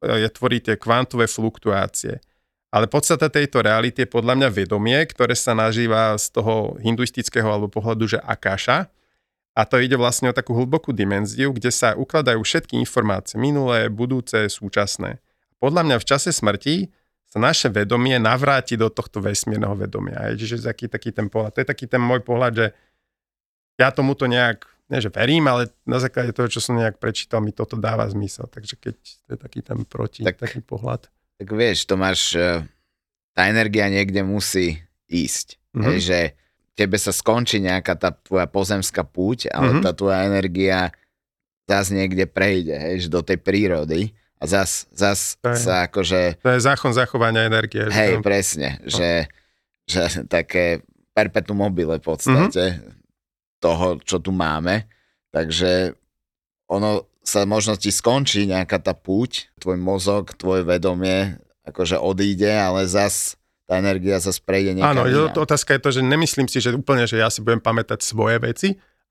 S4: e, je, tvorí tie kvantové fluktuácie. Ale podstata tejto reality je podľa mňa vedomie, ktoré sa nažíva z toho hinduistického alebo pohľadu, že akáša. A to ide vlastne o takú hlbokú dimenziu, kde sa ukladajú všetky informácie, minulé, budúce, súčasné. Podľa mňa v čase smrti sa naše vedomie navráti do tohto vesmírneho vedomia. Čiže taký, taký ten pohľad. To je taký ten môj pohľad, že ja tomuto nejak nie že verím, ale na základe toho, čo som nejak prečítal, mi toto dáva zmysel. Takže keď to je taký ten proti, tak, taký pohľad.
S3: Tak vieš, to máš, e, tá energia niekde musí ísť. Mm-hmm. Hej, že tebe sa skončí nejaká tá tvoja pozemská púť, ale mm-hmm. tá tvoja energia zás niekde prejde, hej, do tej prírody a zás, zás
S4: to je,
S3: sa akože...
S4: To je zákon zachovania energie.
S3: Hej, že? presne, no. že, že také perpetuum mobile v podstate. Mm-hmm toho, čo tu máme. Takže ono sa možno ti skončí nejaká tá púť, tvoj mozog, tvoje vedomie akože odíde, ale zas tá energia sa prejde niekam
S4: Áno, inám. otázka je to, že nemyslím si, že úplne, že ja si budem pamätať svoje veci,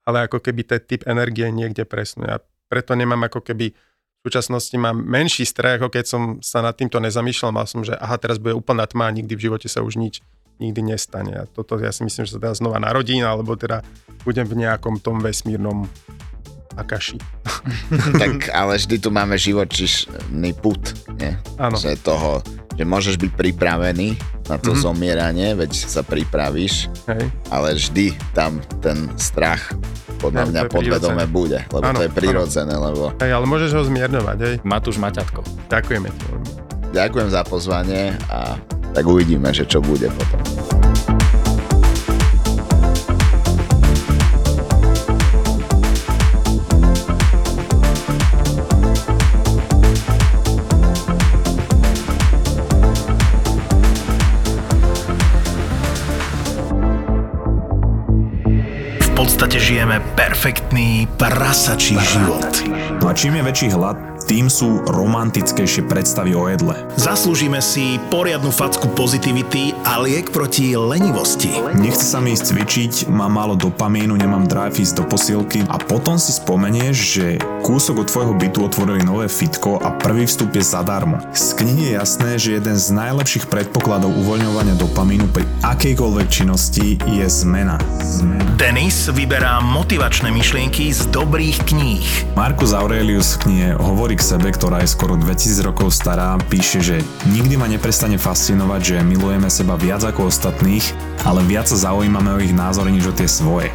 S4: ale ako keby ten typ energie niekde presnú. Ja preto nemám ako keby v súčasnosti mám menší strach, ako keď som sa nad týmto nezamýšľal, mal som, že aha, teraz bude úplná tma a nikdy v živote sa už nič nikdy nestane. A toto ja si myslím, že sa teda znova narodím, alebo teda budem v nejakom tom vesmírnom akaši.
S3: tak ale vždy tu máme živočišný put, nie?
S4: Áno.
S3: Že toho, že môžeš byť pripravený na to mm-hmm. zomieranie, veď sa pripravíš,
S4: Hej.
S3: ale vždy tam ten strach podľa mňa podvedome bude, lebo ano, to je prirodzené, lebo...
S4: Hej, ale môžeš ho zmierňovať, hej.
S2: Matúš Maťatko.
S4: Ďakujeme ti.
S3: Ďakujem za pozvanie a tak uvidíme, že čo bude potom.
S5: Perfektný prasačí život.
S6: No a čím je väčší hlad, tým sú romantickejšie predstavy o jedle.
S5: Zaslúžime si poriadnu facku pozitivity a liek proti lenivosti.
S6: Nechce sa mi ísť cvičiť, mám málo dopamínu, nemám drive ísť do posilky a potom si spomenieš, že kúsok od tvojho bytu otvorili nové fitko a prvý vstup je zadarmo. Z knihy je jasné, že jeden z najlepších predpokladov uvoľňovania dopamínu pri akejkoľvek činnosti je zmena.
S5: Denis vyberá motivačné myšlienky z dobrých kníh.
S6: Markus Aurelius v knihe hovorí k sebe, ktorá je skoro 2000 rokov stará, píše, že nikdy ma neprestane fascinovať, že milujeme seba viac ako ostatných, ale viac sa zaujímame o ich názory než o tie svoje.